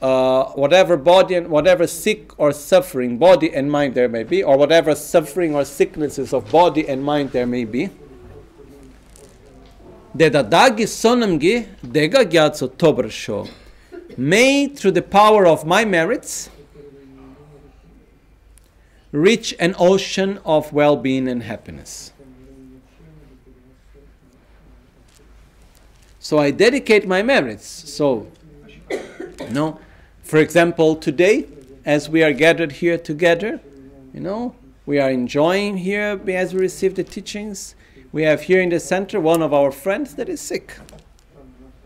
uh, whatever body and whatever sick or suffering, body and mind there may be, or whatever suffering or sicknesses of body and mind there may be. May, through the power of my merits, reach an ocean of well being and happiness. So I dedicate my merits. So, you know, for example, today, as we are gathered here together, you know, we are enjoying here as we receive the teachings we have here in the center one of our friends that is sick.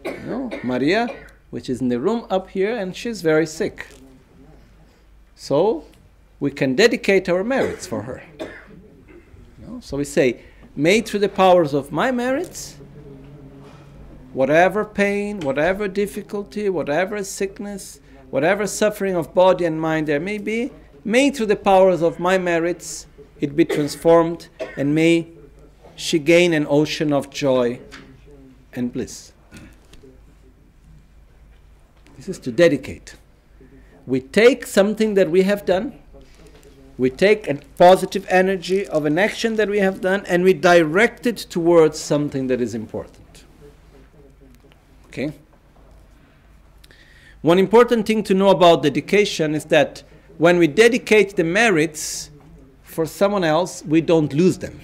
You know, Maria, which is in the room up here, and she's very sick. So we can dedicate our merits for her. You know? So we say, made through the powers of my merits, whatever pain, whatever difficulty, whatever sickness, whatever suffering of body and mind there may be, may through the powers of my merits it be transformed and may she gain an ocean of joy and bliss. This is to dedicate. We take something that we have done, we take a positive energy of an action that we have done, and we direct it towards something that is important. Okay? One important thing to know about dedication is that when we dedicate the merits for someone else, we don't lose them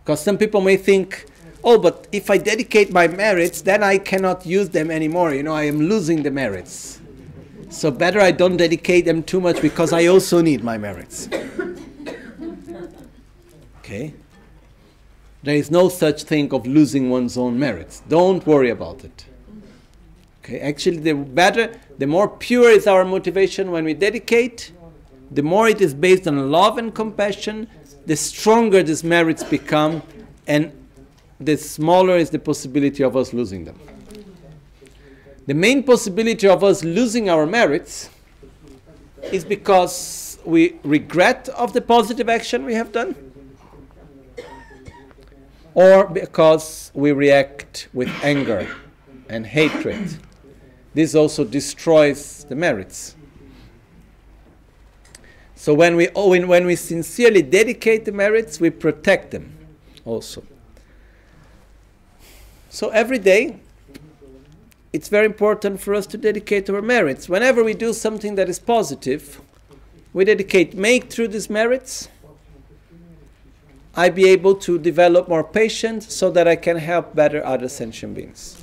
Because some people may think, oh, but if I dedicate my merits, then I cannot use them anymore. You know, I am losing the merits. So better I don't dedicate them too much because I also need my merits. *coughs* Okay? There is no such thing of losing one's own merits. Don't worry about it. Okay? Actually, the better, the more pure is our motivation when we dedicate, the more it is based on love and compassion, the stronger these merits become, and the smaller is the possibility of us losing them. The main possibility of us losing our merits is because we regret of the positive action we have done or because we react with anger and hatred. This also destroys the merits. So when we, oh, when, we sincerely dedicate the merits, we protect them also. So every day, it's very important for us to dedicate our merits. Whenever we do something that is positive, we dedicate, make through these merits, I be able to develop more patience so that I can help better other sentient beings.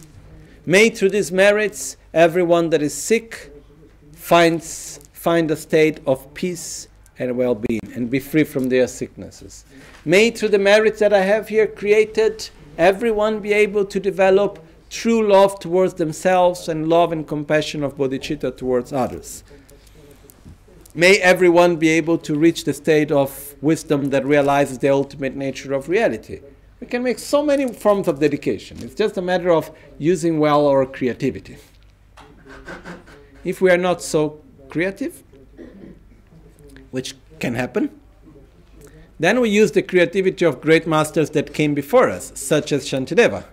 May through these merits, everyone that is sick finds find a state of peace and well-being and be free from their sicknesses. May through the merits that I have here created, everyone be able to develop true love towards themselves and love and compassion of bodhicitta towards others. May everyone be able to reach the state of wisdom that realizes the ultimate nature of reality. We can make so many forms of dedication. It's just a matter of using well our creativity. If we are not so creative, which can happen, then we use the creativity of great masters that came before us, such as Shantideva.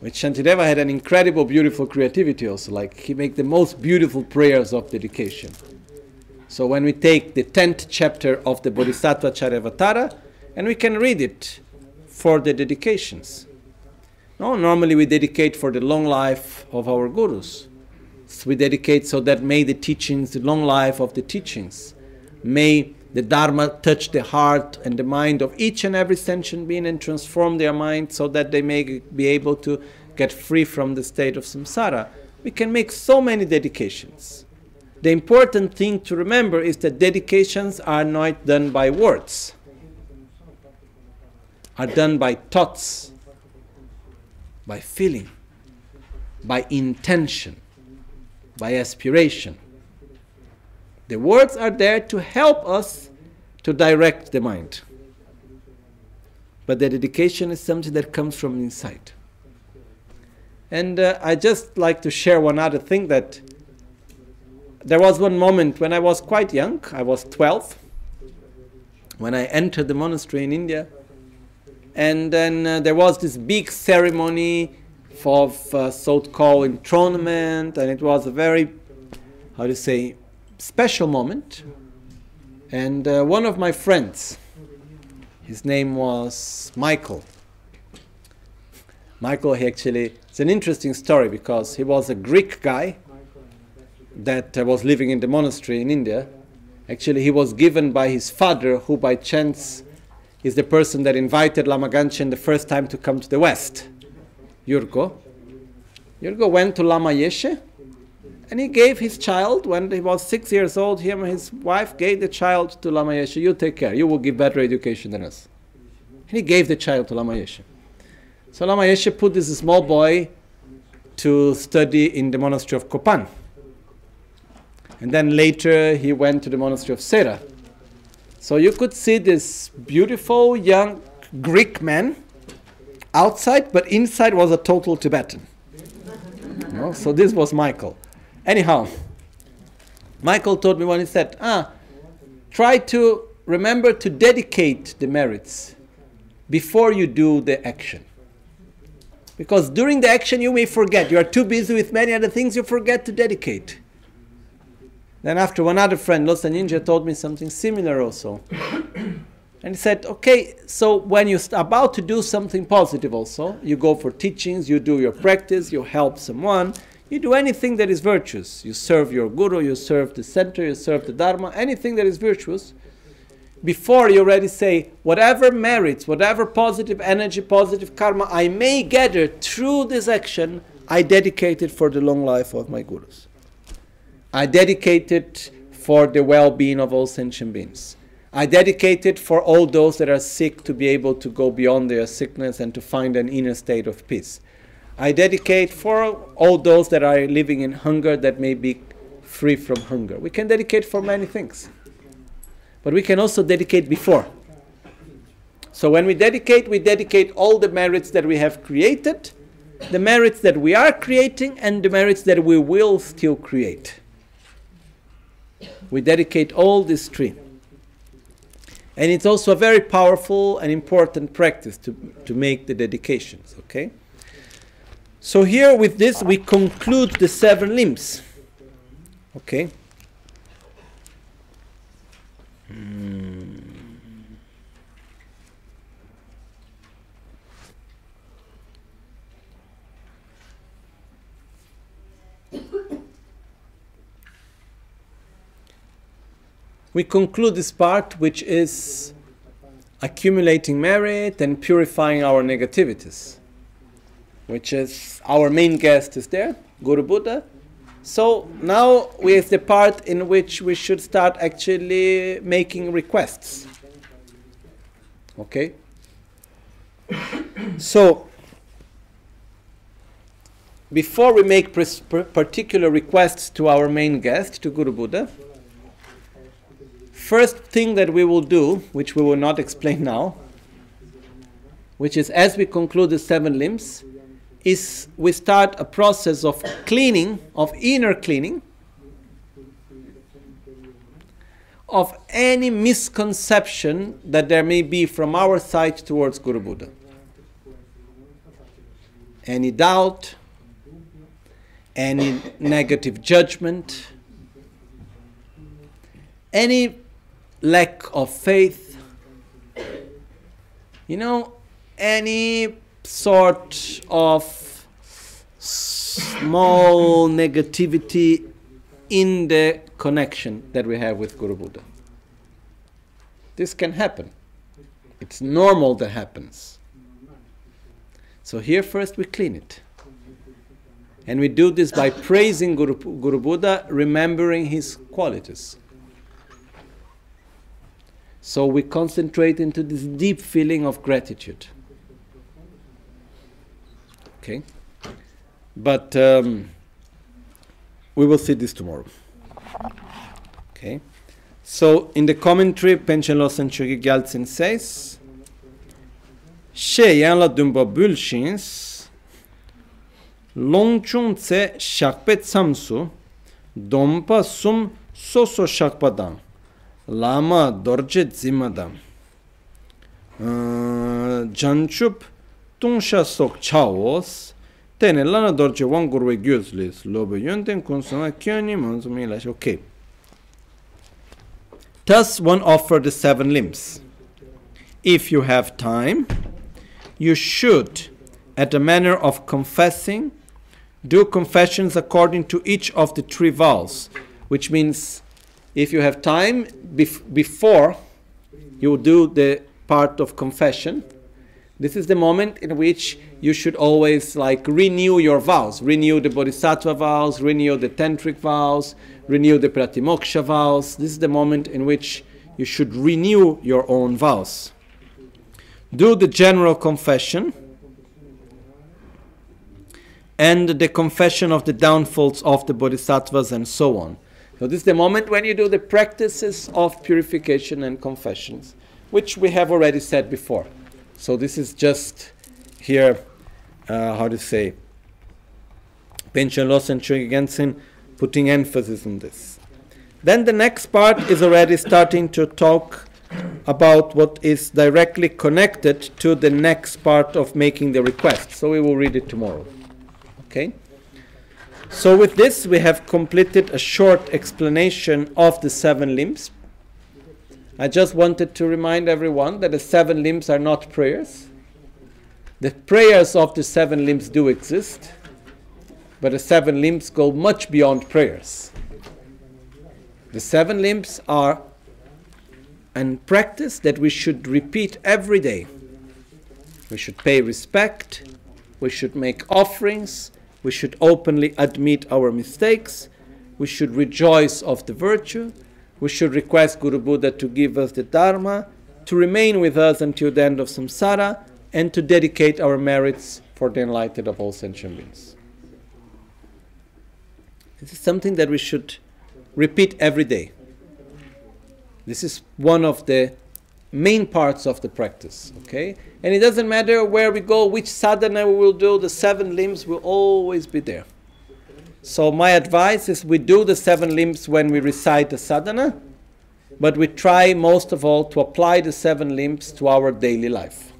Which Shantideva had an incredible, beautiful creativity also. Like he made the most beautiful prayers of dedication. So when we take the 10th chapter of the Bodhisattva Charyavatara and we can read it for the dedications. No, normally we dedicate for the long life of our gurus. So we dedicate so that may the teachings, the long life of the teachings, may the Dharma touch the heart and the mind of each and every sentient being and transform their mind so that they may be able to get free from the state of samsara. We can make so many dedications. The important thing to remember is that dedications are not done by words, are done by thoughts, by feeling, by intention, by aspiration. The words are there to help us to direct the mind. But the dedication is something that comes from inside. And uh, I just like to share one other thing that there was one moment when I was quite young, I was 12, when I entered the monastery in India. And then uh, there was this big ceremony of uh, so called enthronement, and it was a very, how to say, special moment. And uh, one of my friends, his name was Michael. Michael, he actually, it's an interesting story because he was a Greek guy that uh, was living in the monastery in India. Actually, he was given by his father, who by chance is the person that invited Lama Gangchen the first time to come to the West, Yurko. Yurko went to Lama Yeshe and he gave his child, when he was six years old, him and his wife gave the child to Lama Yeshe. You take care, you will give better education than us. And he gave the child to Lama Yeshe. So Lama Yeshe put this small boy to study in the monastery of Kopan. And then later he went to the monastery of Sera. So you could see this beautiful young Greek man outside, but inside was a total Tibetan. So this was Michael. Anyhow, Michael told me when he said, ah, try to remember to dedicate the merits before you do the action. Because during the action you may forget. You are too busy with many other things, you forget to dedicate. Then after one other friend, Losa Ninja, told me something similar also. *coughs* and he said, okay, so when you're about to do something positive also, you go for teachings, you do your practice, you help someone, you do anything that is virtuous. You serve your guru, you serve the center, you serve the dharma, anything that is virtuous. before you already say, whatever merits, whatever positive energy, positive karma I may gather through this action, I dedicate it for the long life of my gurus. I dedicate it for the well being of all sentient beings. I dedicate it for all those that are sick to be able to go beyond their sickness and to find an inner state of peace. I dedicate for all those that are living in hunger that may be free from hunger. We can dedicate for many things. But we can also dedicate before. So when we dedicate, we dedicate all the merits that we have created, the merits that we are creating, and the merits that we will still create. We dedicate all these three. And it's also a very powerful and important practice to, to make the dedications, okay? So here with this we conclude the seven limbs. Okay? Hmm. We conclude this part, which is accumulating merit and purifying our negativities, which is our main guest is there, Guru Buddha. So now we have the part in which we should start actually making requests. Okay? *coughs* So, before we make particular requests to our main guest, to Guru Buddha, first thing that we will do, which we will not explain *laughs* now, which is as we conclude the seven limbs, is we start a process of cleaning, of inner cleaning, of any misconception that there may be from our side towards Guru Buddha. Any doubt, any negative judgment, any lack of faith, you know, any sort of small negativity in the connection that we have with Guru Buddha. This can happen. It's normal that happens. So here first we clean it. And we do this by praising Guru, Guru Buddha, remembering his qualities. So we concentrate into this deep feeling of gratitude. Okay? But um, we will see this tomorrow. Okay? So in the commentary, Panchen Losang Chogi Gyaltsen says, la dumba bulshins, longchung tse shakpet samsu, dompa sum soso shakpadam, lama dorje zimadam, uh, janchup tungsha sok chaos. Tene lana dorche wang gurwe gyus lis. Lobe yonten konsona kyoni manzumi lash okay thus one offer the seven limbs. If you have time you should at the manner of confessing do confessions according to each of the three vows which means if you have time bef- before you do the part of confession this is the moment in which you should always like renew your vows, renew the bodhisattva vows, renew the tantric vows, renew the pratimoksha vows. This is the moment in which you should renew your own vows. Do the general confession and the confession of the downfalls of the bodhisattvas and so on. So, this is the moment when you do the practices of purification and confessions, which we have already said before. So this is just here, uh, how to say, Panchen Losang Chogi Gyaltsen putting emphasis on this. Then the next part is already starting to talk about what is directly connected to the next part of making the request. So we will read it tomorrow. Okay? So with this, we have completed a short explanation of the seven limbs. I just wanted to remind everyone that the seven limbs are not prayers. The prayers of the seven limbs do exist, but the seven limbs go much beyond prayers. The seven limbs are and practice that we should repeat every day. We should pay respect, we should make offerings, we should openly admit our mistakes, we should rejoice of the virtue, we should request Guru Buddha to give us the Dharma, to remain with us until the end of samsara, and to dedicate our merits for the enlightened of all sentient beings. This is something that we should repeat every day. This is one of the main parts of the practice, okay? And it doesn't matter where we go, which sadhana we will do, the seven limbs will always be there. So, my advice is we do the seven limbs when we recite the sadhana, but we try most of all to apply the seven limbs to our daily life.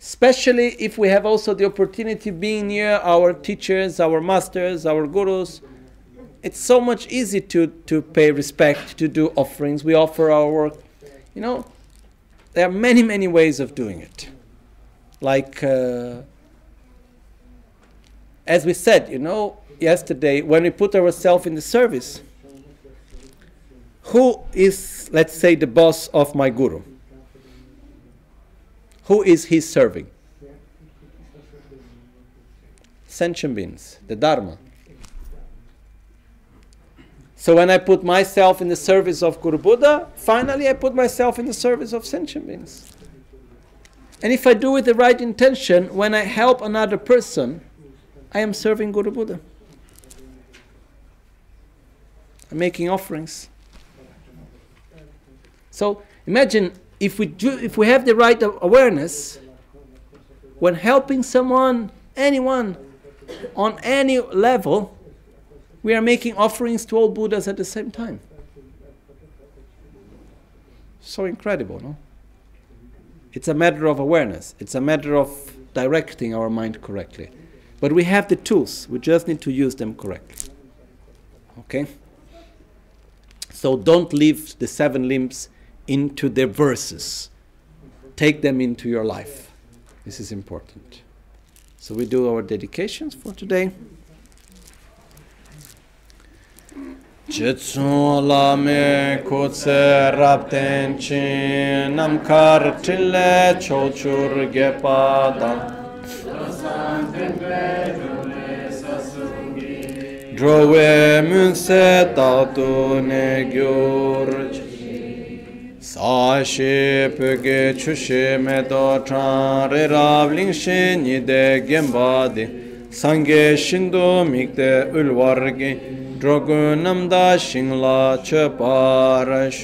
Especially if we have also the opportunity being near our teachers, our masters, our gurus, it's so much easy to, to pay respect, to do offerings. We offer our work. You know, there are many, many ways of doing it. Like, uh, as we said, you know, yesterday, when we put ourselves in the service, who is, let's say, the boss of my guru? Who is he serving? Sentient beings, the Dharma. So when I put myself in the service of Guru Buddha, finally I put myself in the service of sentient beings. And if I do with the right intention, when I help another person, I am serving Guru Buddha. I'm making offerings. So imagine if we do, if we have the right awareness, when helping someone, anyone, on any level, we are making offerings to all Buddhas at the same time. So incredible, no? It's a matter of awareness, it's a matter of directing our mind correctly. But we have the tools, we just need to use them correctly. Okay? So don't leave the seven limbs into the verses, take them into your life. This is important. So we do our dedications for today. Cetsun lame kutse rapten çin amkar çille çoçur gepadan. Drove münse tatu ne gyur. Sashi pöge çuşi me doçan re ravling şi nide gembadi Sange şindu mikte ulvargi drogun namda shingla chaparash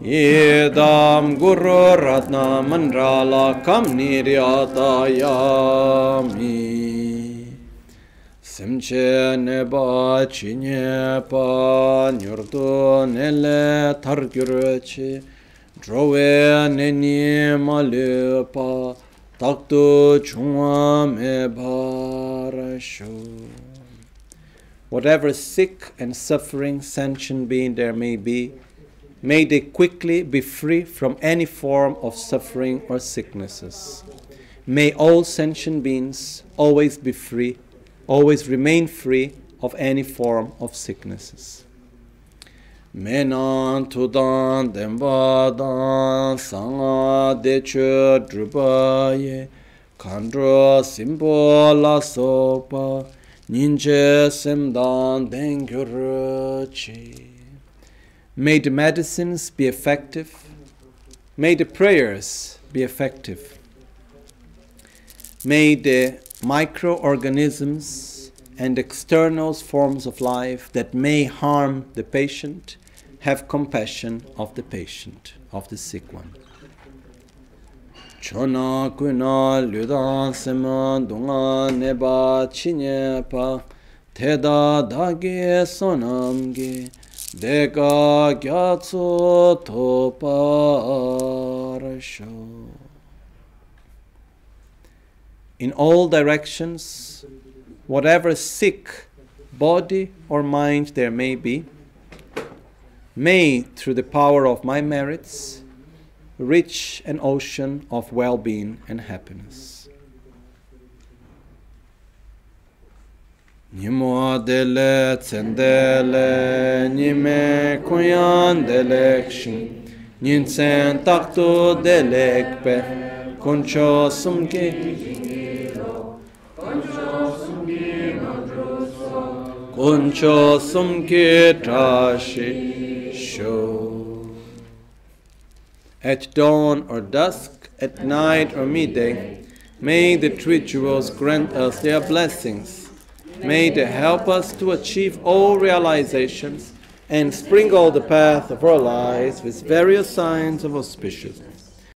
yedam guru ratna mandrala kam niryata yami simche neba chinye pa nyurdu nele targyurchi drowe neni malu pa takto chungwa me barashu whatever sick and suffering sentient being there may be, may they quickly be free from any form of suffering or sicknesses. May all sentient beings always be free, always remain free of any form of sicknesses. Menan tudan dembadan sanga deche drubaye kandra simbo la sopa Ninja semdan May the medicines be effective. May the prayers be effective. May the microorganisms and external forms of life that may harm the patient have compassion of the patient, of the sick one. Chona kuna ludan sema dunga neba chinye pa. Teda dage sonamge deka gyatso topa arasho in all directions whatever sick body or mind there may be may through the power of my merits rich an ocean of well being and happiness. Nimo dele tsendele nime kuyan delekshin Nyinsen takto delekpe Koncho sumke Koncho sumke tashi sho At dawn or dusk, at night or midday, may the rituals grant us their blessings. May they help us to achieve all realizations and sprinkle the path of our lives with various signs of auspiciousness.